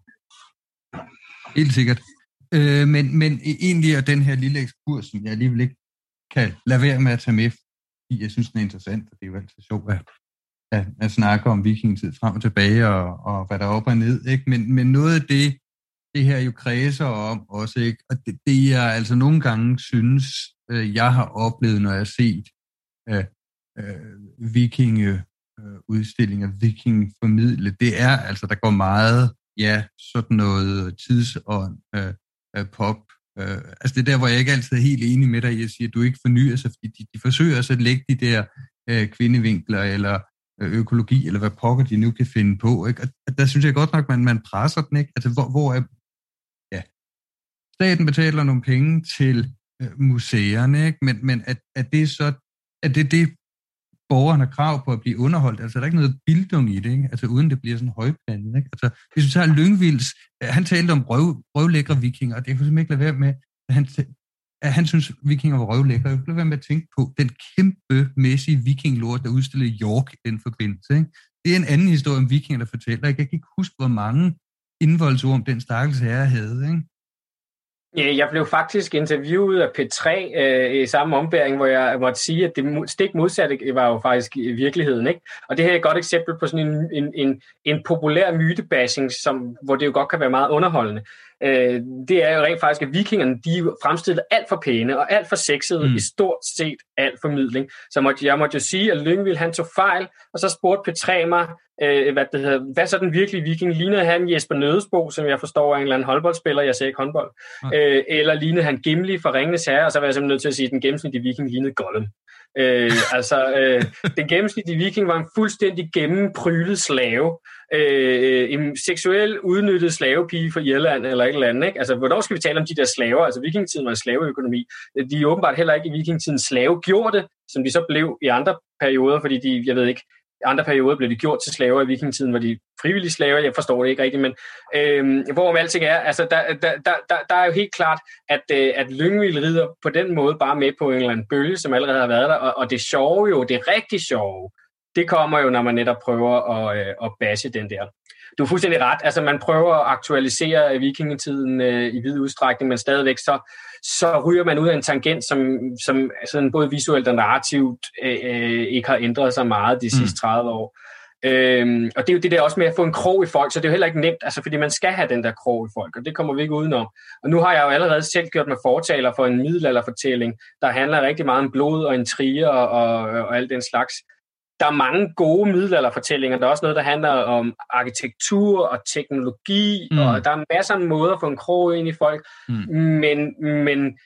Helt sikkert. Øh, men, men egentlig er den her lille ekskurs, som jeg alligevel ikke kan lade være med at tage med, fordi jeg synes, den er interessant, og det er jo altid sjovt at, at, at snakke om vikingetid frem og tilbage, og, og hvad der er op og ned. Ikke? Men, men noget af det, det her jo kredser om også, ikke? og det, det jeg altså nogle gange synes, øh, jeg har oplevet, når jeg har set øh, øh, vikinge øh, vikingformidle, viking det er altså, der går meget, ja, sådan noget tidsånd, øh, øh pop. Øh, altså det er der, hvor jeg ikke altid er helt enig med dig, jeg siger, at du ikke fornyer sig, fordi de, de forsøger så at lægge de der øh, kvindevinkler, eller øh, økologi, eller hvad pokker de nu kan finde på. Ikke? Og der synes jeg godt nok, man, man presser den, ikke? Altså hvor, hvor er, ja, staten betaler nogle penge til øh, museerne, ikke? men, men at, at det så, at det, det borgeren har krav på at blive underholdt. Altså, der er ikke noget bildung i det, ikke? Altså, uden det bliver sådan højpandet, ikke? Altså, hvis du tager Lyngvilds, øh, han talte om røv, røvlækre vikinger, og det kan simpelthen ikke lade være med, at han, at han synes, vikinger var røvlækre. Jeg kan lade være med at tænke på den kæmpe mæssige vikinglort, der udstillede York i den forbindelse, ikke? Det er en anden historie om vikinger, der fortæller. ikke? Jeg kan ikke huske, hvor mange indvoldsord om den stakkels herre havde, ikke? Jeg blev faktisk interviewet af P3 øh, i samme ombæring, hvor jeg måtte sige, at det stik modsatte var jo faktisk i virkeligheden. Ikke? Og det her er et godt eksempel på sådan en, en, en, en populær mytebashing, som, hvor det jo godt kan være meget underholdende. Øh, det er jo rent faktisk, at vikingerne de jo fremstillet alt for pæne og alt for sexede Mm. i stort set alt formidling. Så måtte, jeg måtte jo sige, at Lyngvild han tog fejl, og så spurgte P3 mig, øh, hvad, det hedder, hvad så den virkelige viking? Lignede han Jesper Nødesbo, som jeg forstår er en eller anden håndboldspiller, jeg ser ikke håndbold, Nej. øh, eller lignede han Gimli fra Ringenes Herre, og så var jeg simpelthen nødt til at sige, at den gennemsnitlige viking lignede Gollum. Øh, altså, øh, den gennemsnitlige viking var en fuldstændig gennemprylet slave, øh, en seksuel udnyttet slavepige fra Irland eller et eller andet. Ikke? Altså, hvornår skal vi tale om de der slaver? Altså, vikingetiden var en slaveøkonomi. De er åbenbart heller ikke i vikingetiden slavegjorte, som de så blev i andre perioder, fordi de, jeg ved ikke, i andre perioder blev de gjort til slaver i vikingetiden, hvor de frivillige slaver, jeg forstår det ikke rigtigt, men øh, hvorom alting er, altså der, der, der, der, der er jo helt klart, at, øh, at Lyngvild rider på den måde bare med på en eller anden bølge, som allerede har været der, og, og det sjove jo, det rigtig sjove, det kommer jo, når man netop prøver at, øh, at bashe den der. Du er fuldstændig ret. Altså, man prøver at aktualisere vikingetiden øh, i vid udstrækning, men stadigvæk så, så ryger man ud af en tangent, som, som sådan både visuelt og narrativt øh, øh, ikke har ændret sig meget de sidste 30 år. Øhm, og det er jo det der også med at få en krog i folk, så det er jo heller ikke nemt, altså fordi man skal have den der krog i folk, og det kommer vi ikke udenom. Og nu har jeg jo allerede selv gjort mig fortaler for en middelalderfortælling, der handler rigtig meget om blod og intriger og, og, og alt den slags. Der er mange gode middelalderfortællinger. Der er også noget, der handler om arkitektur og teknologi, Mm. og der er masser af måder at få en krog ind i folk. Mm. Men, men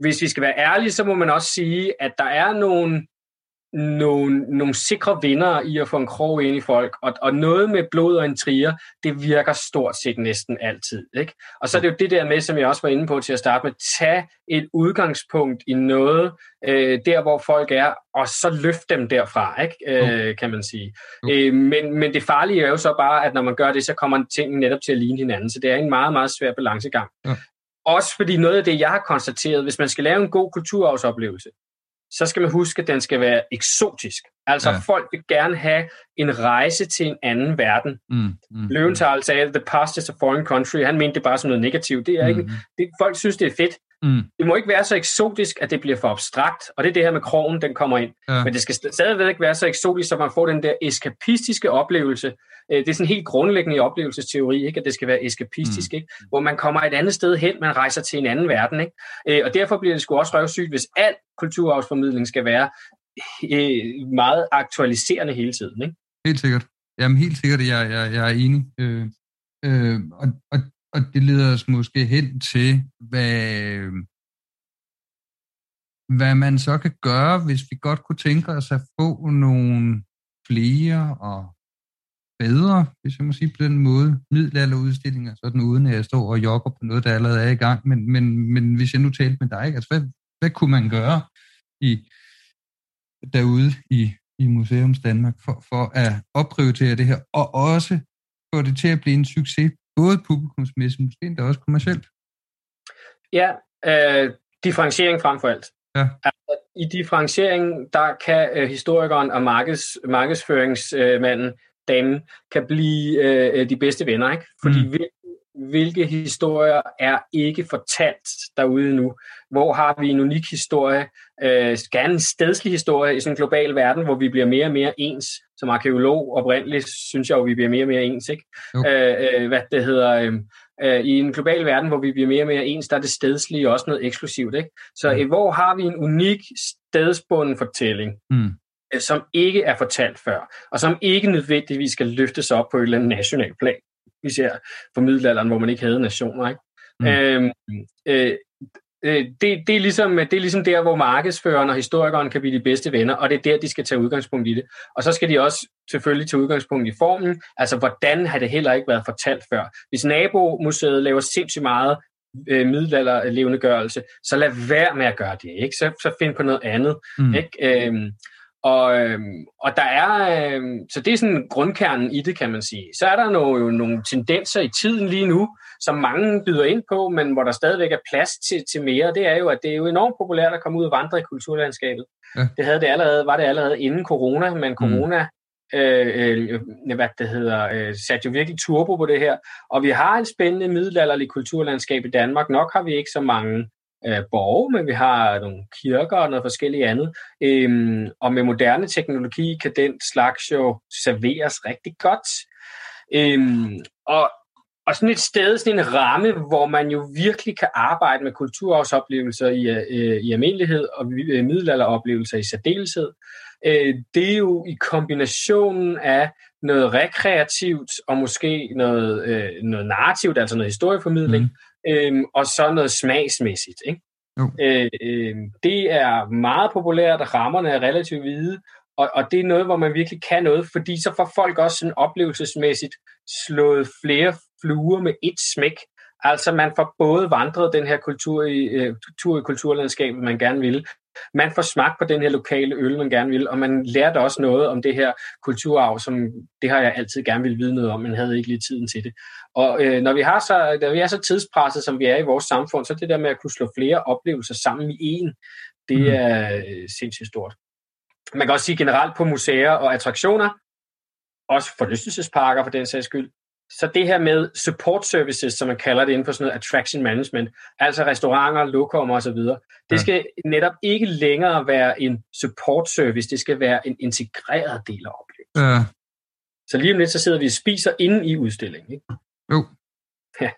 hvis vi skal være ærlige, så må man også sige, at der er nogle nogle, nogle sikre vinder i at få en krog ind i folk, og, og noget med blod og intriger, det virker stort set næsten altid. Ikke? Og så er det jo det der med, som jeg også var inde på til at starte med, tag et udgangspunkt i noget, øh, der hvor folk er, og så løft dem derfra, ikke? Øh, kan man sige. Øh, men, men det farlige er jo så bare, at når man gør det, så kommer tingene netop til at ligne hinanden, så det er en meget, meget svær balancegang. Ja. Også fordi noget af det, jeg har konstateret, hvis man skal lave en god kulturarvsoplevelse, så skal man huske, at den skal være eksotisk. Altså ja. folk vil gerne have en rejse til en anden verden. Mm, mm, Løventhal sagde, the past is a foreign country. Han mente det bare som noget negativt. Det er mm. ikke, det, folk synes, det er fedt. Mm. Det må ikke være så eksotisk, at det bliver for abstrakt, og det er det her med krogen, den kommer ind. Ja. Men det skal stadigvæk være så eksotisk, så man får den der eskapistiske oplevelse. Øh, det er sådan helt grundlæggende oplevelsesteori, ikke? at det skal være eskapistisk, mm. ikke? hvor man kommer et andet sted hen, man rejser til en anden verden. Ikke? Øh, og derfor bliver det sgu også røvsygt, hvis al kulturarvsformidling skal være øh, meget aktualiserende hele tiden. Ikke? Helt sikkert. Jamen helt sikkert, jeg, jeg, jeg er enig. Øh, øh, og, og og det leder os måske hen til, hvad, hvad man så kan gøre, hvis vi godt kunne tænke os at få nogle flere og bedre, hvis jeg må sige på den måde, middelalderudstillinger, sådan uden at jeg står og jogger på noget, der allerede er i gang. Men, men, men hvis jeg nu talte med dig, altså hvad, hvad kunne man gøre i, derude i, i Museums Danmark for, for at opprioritere det her, og også få det til at blive en succes både publikumsmæssigt, måske endda også kommercielt. Ja, øh, differentiering frem for alt. Ja. Altså, I differentiering, der kan øh, historikeren og markeds, markedsføringsmanden, øh, damen, kan blive øh, de bedste venner, ikke? Fordi mm. Hvilke, historier er ikke fortalt derude nu? Hvor har vi en unik historie? Øh, gerne en stedslig historie i sådan en global verden, hvor vi bliver mere og mere ens? som arkeolog oprindeligt, synes jeg jo, vi bliver mere og mere ens. Ikke? Øh, øh, hvad det hedder, øh, øh, I en global verden, hvor vi bliver mere og mere ens, der er det stedslige også noget eksklusivt. Ikke? Så mm. hvor har vi en unik stedsbunden fortælling, mm. øh, som ikke er fortalt før, og som ikke nødvendigvis skal løftes op på et eller andet nationalt plan. Vi ser for middelalderen, hvor man ikke havde nationer. Ikke? Mm. Øh, øh, Øh, det, det, er ligesom, det er ligesom der, hvor markedsføreren og historikeren kan blive de bedste venner, og det er der, de skal tage udgangspunkt i det. Og så skal de også selvfølgelig tage udgangspunkt i formen, altså hvordan har det heller ikke været fortalt før. Hvis nabomuseet laver sindssygt meget øh, middelalder gørelse, så lad være med at gøre det, ikke? Så, så find på noget andet, mm. ikke? Øhm, og, øhm, og der er, øhm, så det er sådan grundkernen i det, kan man sige. Så er der nogle, nogle tendenser i tiden lige nu, som mange byder ind på, men hvor der stadigvæk er plads til, til mere. Det er jo, at det er jo enormt populært at komme ud og vandre i kulturlandskabet. Ja. Det havde det allerede, var det allerede inden corona, men mm. corona mm. øh, øh, hvad det hedder, øh, satte jo virkelig turbo på det her. Og vi har en spændende middelalderlig kulturlandskab i Danmark. Nok har vi ikke så mange øh, borg, men vi har nogle kirker og noget forskelligt andet. Øhm, og med moderne teknologi kan den slags jo serveres rigtig godt. Øhm, og, og sådan et sted, sådan en ramme, hvor man jo virkelig kan arbejde med kulturarvsoplevelser i, øh, i almindelighed og øh, middelalderoplevelser i særdeleshed, øh, det er jo i kombinationen af noget rekreativt og måske noget, øh, noget narrativt, altså noget historieformidling, mm øhm, og så noget smagsmæssigt. Ikke? Jo. Øh, øh, det er meget populært, rammerne er relativt hvide, og, og det er noget, hvor man virkelig kan noget, fordi så får folk også sådan oplevelsesmæssigt slået flere fluer med et smæk. Altså man får både vandret den her kultur i, øh, tur i kulturlandskabet, man gerne vil, man får smagt på den her lokale øl, man gerne vil, og man lærte også noget om det her kulturarv, som det har jeg altid gerne vil vide noget om, men havde ikke lige tiden til det. Og øh, når, vi har så, når vi er så tidspresset, som vi er i vores samfund, så det der med at kunne slå flere oplevelser sammen i en, det mm. er øh, sindssygt stort. Man kan også sige generelt på museer og attraktioner, også forlystelsesparker for den sags skyld, så det her med support services, som man kalder det inden for sådan noget attraction management, altså restauranter, lokummer osv., det ja. skal netop ikke længere være en support service, det skal være en integreret del af oplevelsen. Ja. Så lige om lidt, så sidder vi og spiser inde i udstillingen. Ikke? Jo. Ja.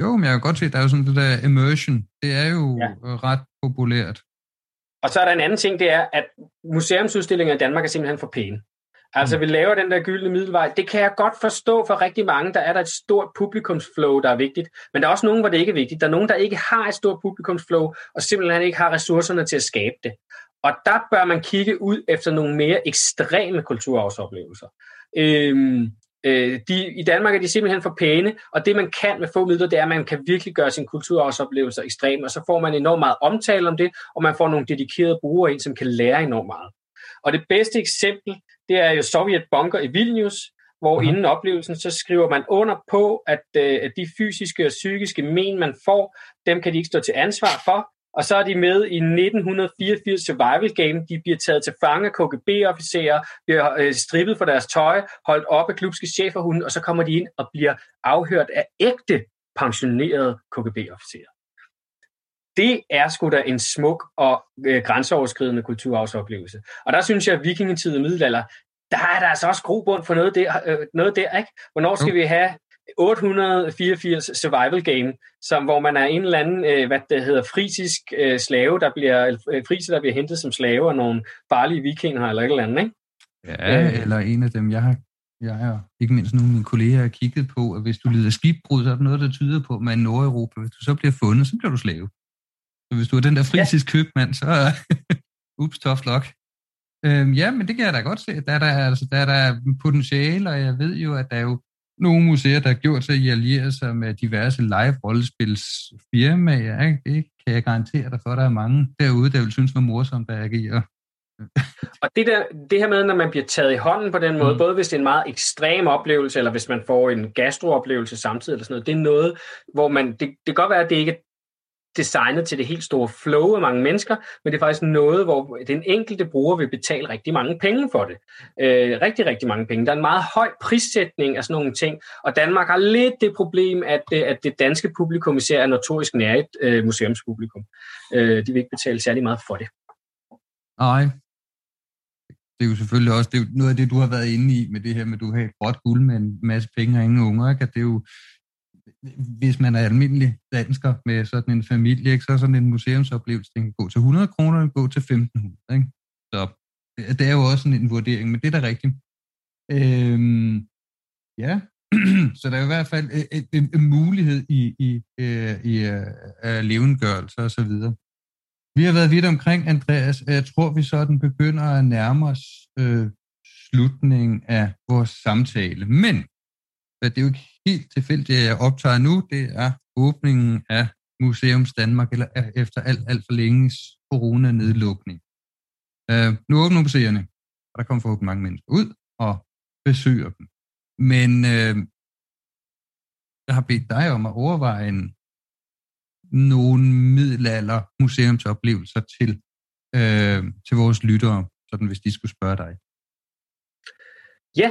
Jo, men jeg kan godt se, der er jo sådan det der immersion. Det er jo ja. ret populært. Og så er der en anden ting, det er, at museumsudstillinger i Danmark er simpelthen for pæne. Altså, vi laver den der gyldne middelvej. Det kan jeg godt forstå for rigtig mange. Der er der et stort publikumsflow, der er vigtigt. Men der er også nogen, hvor det ikke er vigtigt. Der er nogen, der ikke har et stort publikumsflow, og simpelthen ikke har ressourcerne til at skabe det. Og der bør man kigge ud efter nogle mere ekstreme kulturarvsoplevelser. Øhm, øh, de, I Danmark er de simpelthen for pæne, og det man kan med få midler, det er, at man kan virkelig gøre sin kulturarvsoplevelser ekstreme, og så får man enormt meget omtale om det, og man får nogle dedikerede brugere ind, som kan lære enormt meget. Og det bedste eksempel, det er jo Sovjet Bunker i Vilnius, hvor uh-huh. inden oplevelsen, så skriver man under på, at, øh, at de fysiske og psykiske men, man får, dem kan de ikke stå til ansvar for, og så er de med i 1984 Survival Game. De bliver taget til fange KGB-officerer, bliver øh, strippet for deres tøj, holdt op af klubske cheferhunde, og så kommer de ind og bliver afhørt af ægte pensionerede KGB-officerer. Det er sgu da en smuk og øh, grænseoverskridende kulturarvsoplevelse. Og der synes jeg, at vikingetid og middelalder, der er der altså også grobund for noget der, øh, noget der ikke? Hvornår skal vi have 884 survival game, som, hvor man er en eller anden, øh, hvad det hedder, frisisk øh, slave, der bliver, øh, frise, der bliver hentet som slave af nogle farlige vikinger eller et eller andet, ikke? Ja, øh. eller en af dem, jeg har, jeg har ikke mindst nogle af mine kolleger har kigget på, at hvis du lider skibbrud, så er der noget, der tyder på, at man i Nordeuropa, hvis du så bliver fundet, så bliver du slave. Så hvis du er den der frisisk ja. købmand, så ups, tough luck. Øhm, ja, men det kan jeg da godt se. Der er der, altså, der er der potentiale, og jeg ved jo, at der er jo nogle museer, der har gjort sig i alliere sig med diverse live-rollespilsfirmaer. Ikke? Det kan jeg garantere dig for, at der er mange derude, der vil synes var morsomt at agere. og det, der, det her med, når man bliver taget i hånden på den måde, mm. både hvis det er en meget ekstrem oplevelse, eller hvis man får en gastrooplevelse samtidig, eller sådan noget, det er noget, hvor man, det, det kan godt være, at det ikke designet til det helt store flow af mange mennesker, men det er faktisk noget, hvor den enkelte bruger vil betale rigtig mange penge for det. Øh, rigtig, rigtig mange penge. Der er en meget høj prissætning af sådan nogle ting, og Danmark har lidt det problem, at øh, at det danske publikum især er notorisk nær et øh, museumspublikum. Øh, de vil ikke betale særlig meget for det. Nej. Det er jo selvfølgelig også det er noget af det, du har været inde i med det her med, at du har et godt guld med en masse penge og ingen unger. Ikke? At det er jo hvis man er almindelig dansker med sådan en familie, ikke, så er sådan en museumsoplevelse, den kan gå til 100 kroner, og gå til 1500. Ikke? Så øh, det er jo også sådan en vurdering, men det er da rigtigt. Øhm, ja, så der er i hvert fald en, en, en mulighed i, i, i, i uh, levengørelse og så videre. Vi har været vidt omkring, Andreas, jeg tror, vi sådan begynder at nærme os øh, slutningen af vores samtale. Men det er jo ikke helt tilfældigt, at jeg optager nu, det er åbningen af Museums Danmark, eller efter alt, alt for længes coronanedlukning. Øh, nu åbner museerne, og der kommer forhåbentlig mange mennesker ud og besøger dem. Men øh, jeg har bedt dig om at overveje en, nogle middelalder museumsoplevelser til, øh, til vores lyttere, sådan hvis de skulle spørge dig. Ja,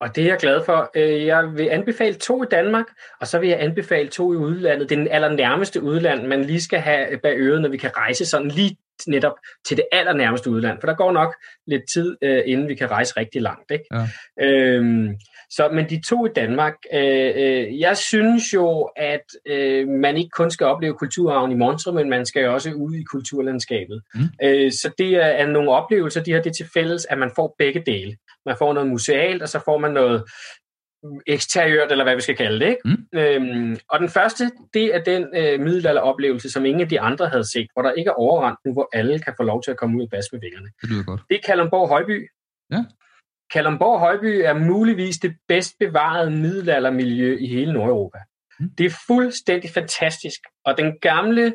og det er jeg glad for. Øh, jeg vil anbefale to i Danmark, og så vil jeg anbefale to i udlandet. Det er den allernærmeste udland, man lige skal have bag øret, når vi kan rejse sådan lige netop til det allernærmeste udland. For der går nok lidt tid, øh, inden vi kan rejse rigtig langt. Ikke? Ja. Øhm, så, men de to i Danmark, øh, øh, jeg synes jo, at øh, man ikke kun skal opleve kulturarven i Montre, men man skal jo også ud i kulturlandskabet. Mm. Øh, så det er, er nogle oplevelser, de har det til fælles, at man får begge dele. Man får noget musealt, og så får man noget eksteriørt, eller hvad vi skal kalde det. Ikke? Mm. Øhm, og den første, det er den øh, middelalderoplevelse, som ingen af de andre havde set, hvor der ikke er overrendt nu, hvor alle kan få lov til at komme ud og basse med vingerne. Det lyder godt. Det er Kalundborg Højby. Ja. Kalundborg Højby er muligvis det bedst bevarede middelaldermiljø i hele Nordeuropa. Mm. Det er fuldstændig fantastisk. Og den gamle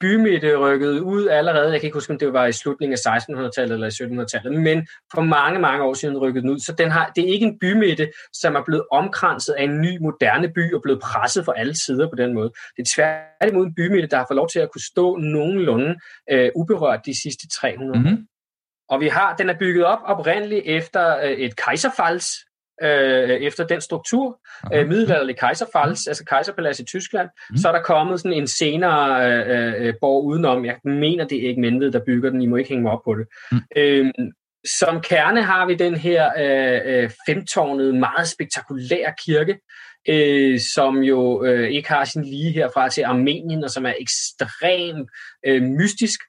bymidte rykkede ud allerede, jeg kan ikke huske, om det var i slutningen af 1600-tallet eller i 1700-tallet, men for mange, mange år siden rykkede den ud. Så den har, det er ikke en bymidte, som er blevet omkranset af en ny, moderne by og blevet presset fra alle sider på den måde. Det er tværtimod en bymidte, der har fået lov til at kunne stå nogenlunde øh, uberørt de sidste 300 år. Mm-hmm. Og vi har, den er bygget op oprindeligt efter øh, et kejserfalds, øh, efter den struktur, okay. øh, middelalderlig kejserfalds, altså kejserpalads i Tyskland, mm. så er der kommet sådan en senere øh, øh, borg udenom, jeg mener det er ikke Menved, der bygger den, I må ikke hænge mig op på det. Mm. Øh, som kerne har vi den her øh, øh, femtårnede, meget spektakulære kirke, øh, som jo øh, ikke har sin lige herfra til Armenien, og som er ekstremt øh, mystisk,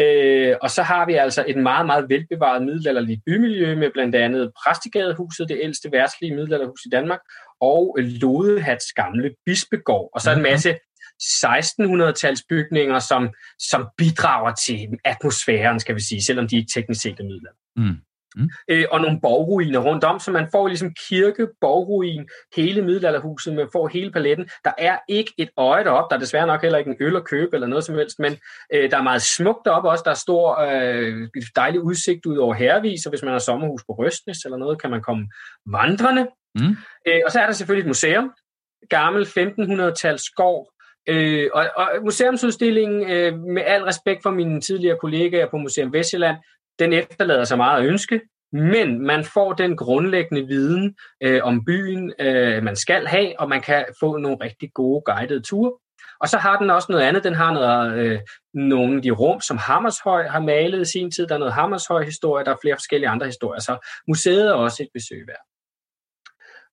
Øh, og så har vi altså et meget, meget velbevaret middelalderligt bymiljø med blandt andet Præstigadehuset, det ældste værtslige middelalderhus i Danmark, og Lodehats gamle bispegård. Og så en masse 1600-tals bygninger, som, som bidrager til atmosfæren, skal vi sige, selvom de ikke teknisk set er midler. Mm. Mm. Øh, og nogle borgruiner rundt om, så man får ligesom kirke, borgruin, hele middelalderhuset, man får hele paletten. Der er ikke et øje derop, der er desværre nok heller ikke en øl at købe eller noget som helst, men øh, der er meget smukt deroppe også. Der er stor øh, dejlig udsigt ud over hervis, og hvis man har sommerhus på Røstnes eller noget, kan man komme vandrende. Mm. Øh, og så er der selvfølgelig et museum, gammel 1500-tals skov, Øh, og, og museumsudstillingen, øh, med al respekt for mine tidligere kollegaer på Museum Vestjylland, den efterlader sig meget at ønske, men man får den grundlæggende viden øh, om byen, øh, man skal have, og man kan få nogle rigtig gode guidede ture. Og så har den også noget andet. Den har noget, øh, nogle af de rum, som Hammershøj har malet i sin tid. Der er noget Hammershøj-historie, der er flere forskellige andre historier. Så museet er også et besøg værd.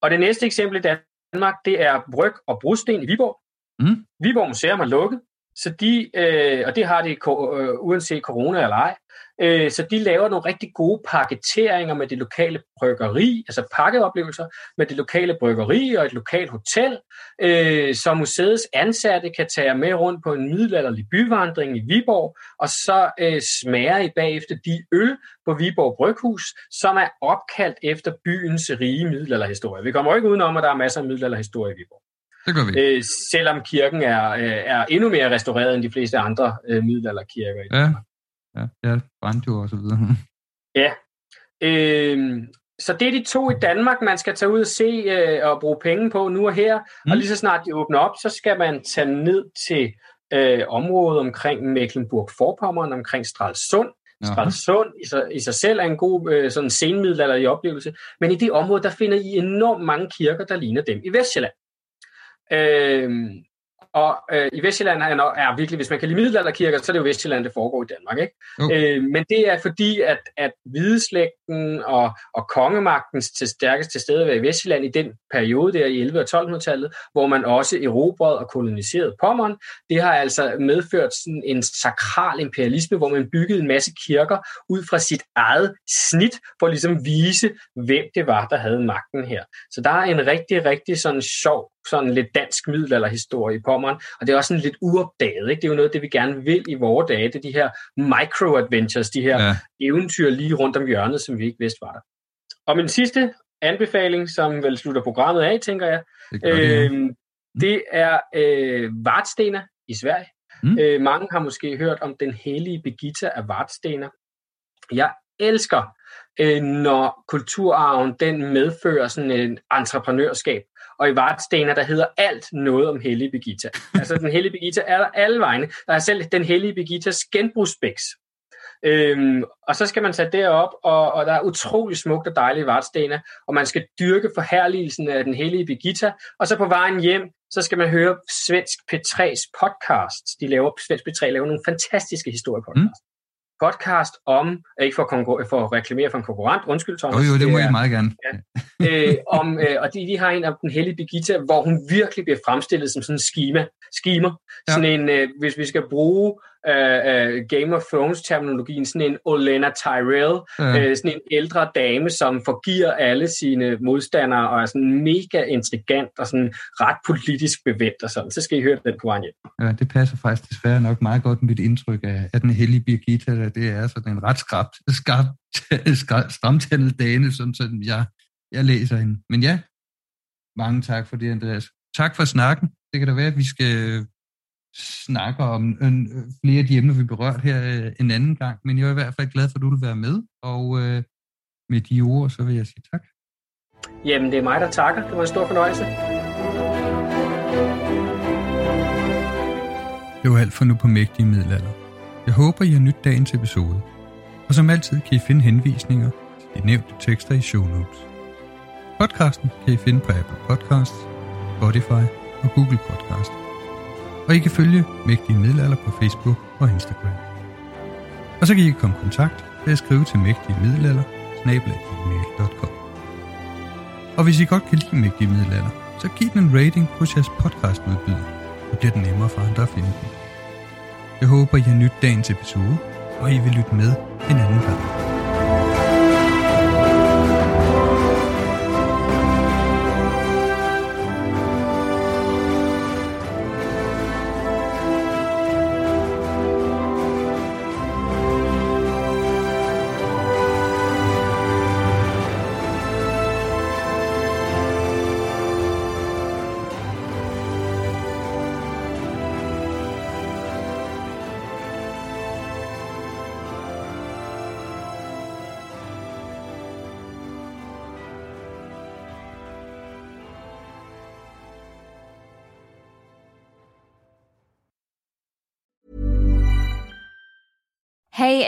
Og det næste eksempel i Danmark, det er Bryg og Brosten i Viborg. Mm. Viborg Museum har lukket, så de, øh, og det har de øh, uanset corona eller ej, øh, så de laver nogle rigtig gode paketeringer med det lokale bryggeri, altså pakkeoplevelser med det lokale bryggeri og et lokalt hotel, øh, så museets ansatte kan tage med rundt på en middelalderlig byvandring i Viborg, og så øh, smager I bagefter de øl på Viborg Bryghus, som er opkaldt efter byens rige middelalderhistorie. Vi kommer jo ikke udenom, at der er masser af middelalderhistorie i Viborg. Det gør vi. Øh, selvom kirken er, øh, er endnu mere restaureret end de fleste andre øh, middelalderkirker. I ja. Ja, ja, brændte jo og så videre. ja. Øh, så det er de to i Danmark, man skal tage ud og se øh, og bruge penge på nu og her. Mm. Og lige så snart de åbner op, så skal man tage ned til øh, området omkring Mecklenburg-Vorpommern, omkring Stralsund. Stralsund i sig, i sig selv er en god øh, sådan senmiddelalderlig oplevelse, men i det område, der finder I enormt mange kirker, der ligner dem i Vestjylland. Øh, og øh, i Vestjylland er, er virkelig, hvis man kan lide middelalderkirker, så er det jo Vestjylland, det foregår i Danmark. Ikke? Okay. Øh, men det er fordi, at, at hvideslægten og, og kongemagtens til stærkest til stede i Vestjylland i den periode der i 11- og 1200-tallet, hvor man også erobrede og koloniserede Pommern, det har altså medført sådan en sakral imperialisme, hvor man byggede en masse kirker ud fra sit eget snit, for at ligesom vise, hvem det var, der havde magten her. Så der er en rigtig, rigtig sådan sjov sådan lidt dansk middelalderhistorie i Pommern, og det er også sådan lidt uopdaget. Ikke? Det er jo noget det, vi gerne vil i vores dage. Det er de her micro-adventures, de her ja. eventyr lige rundt om hjørnet, som vi ikke vidste var der. Og min sidste anbefaling, som vel slutter programmet af, tænker jeg, det, det, øh, det er øh, Vartstena i Sverige. Mm. Øh, mange har måske hørt om den hellige Birgitta af Vartstena. Jeg elsker, øh, når kulturarven den medfører sådan en entreprenørskab og i Vartstener, der hedder alt noget om Hellige Birgitta. altså den Hellige Birgitta er der alle vegne. Der er selv den Hellige Birgittas genbrugsbæks. Øhm, og så skal man tage derop, og, og der er utrolig smukt og dejligt Vartstener, og man skal dyrke forherligelsen af den hellige Birgitta, og så på vejen hjem, så skal man høre Svensk P3's podcast. De laver, Svensk P3 laver nogle fantastiske historiepodcasts. Podcast om, ikke for, konkur- for at reklamere for en konkurrent, undskyld Thomas. Jo, jo, det må jeg meget gerne. Ja, øh, om, øh, og de, de har en af den hellige Birgitta, hvor hun virkelig bliver fremstillet som sådan en schema, schema. Ja. Sådan en, øh, hvis vi skal bruge uh, Game of Thrones-terminologien, sådan en Olenna Tyrell, ja. uh, sådan en ældre dame, som forgiver alle sine modstandere, og er sådan mega intrigant og sådan ret politisk bevendt og sådan. Så skal I høre den på vejen hjem. Ja, det passer faktisk desværre nok meget godt med mit indtryk af, at den hellige Birgitta, det er sådan en ret skrabt, skarpt, stramtændet dane, sådan, sådan jeg, jeg læser hende. Men ja, mange tak for det, Andreas. Tak for snakken. Det kan da være, at vi skal snakker om en, flere af de emner, vi berørt her øh, en anden gang, men jeg er i hvert fald glad for, at du vil være med, og øh, med de ord, så vil jeg sige tak. Jamen, det er mig, der takker. Det var en stor fornøjelse. Det var alt for nu på Mægtige Middelalder. Jeg håber, I har nyt dagens episode. Og som altid kan I finde henvisninger til de nævnte tekster i show notes. Podcasten kan I finde på Apple Podcasts, Spotify og Google Podcasts og I kan følge Mægtige Middelalder på Facebook og Instagram. Og så kan I komme i kontakt ved at skrive til Mægtige Middelalder, Og hvis I godt kan lide Mægtige Middelalder, så giv den en rating på jeres podcastudbyder, så bliver det nemmere for andre at finde den. Jeg håber, I har nyt dagens episode, og I vil lytte med en anden gang.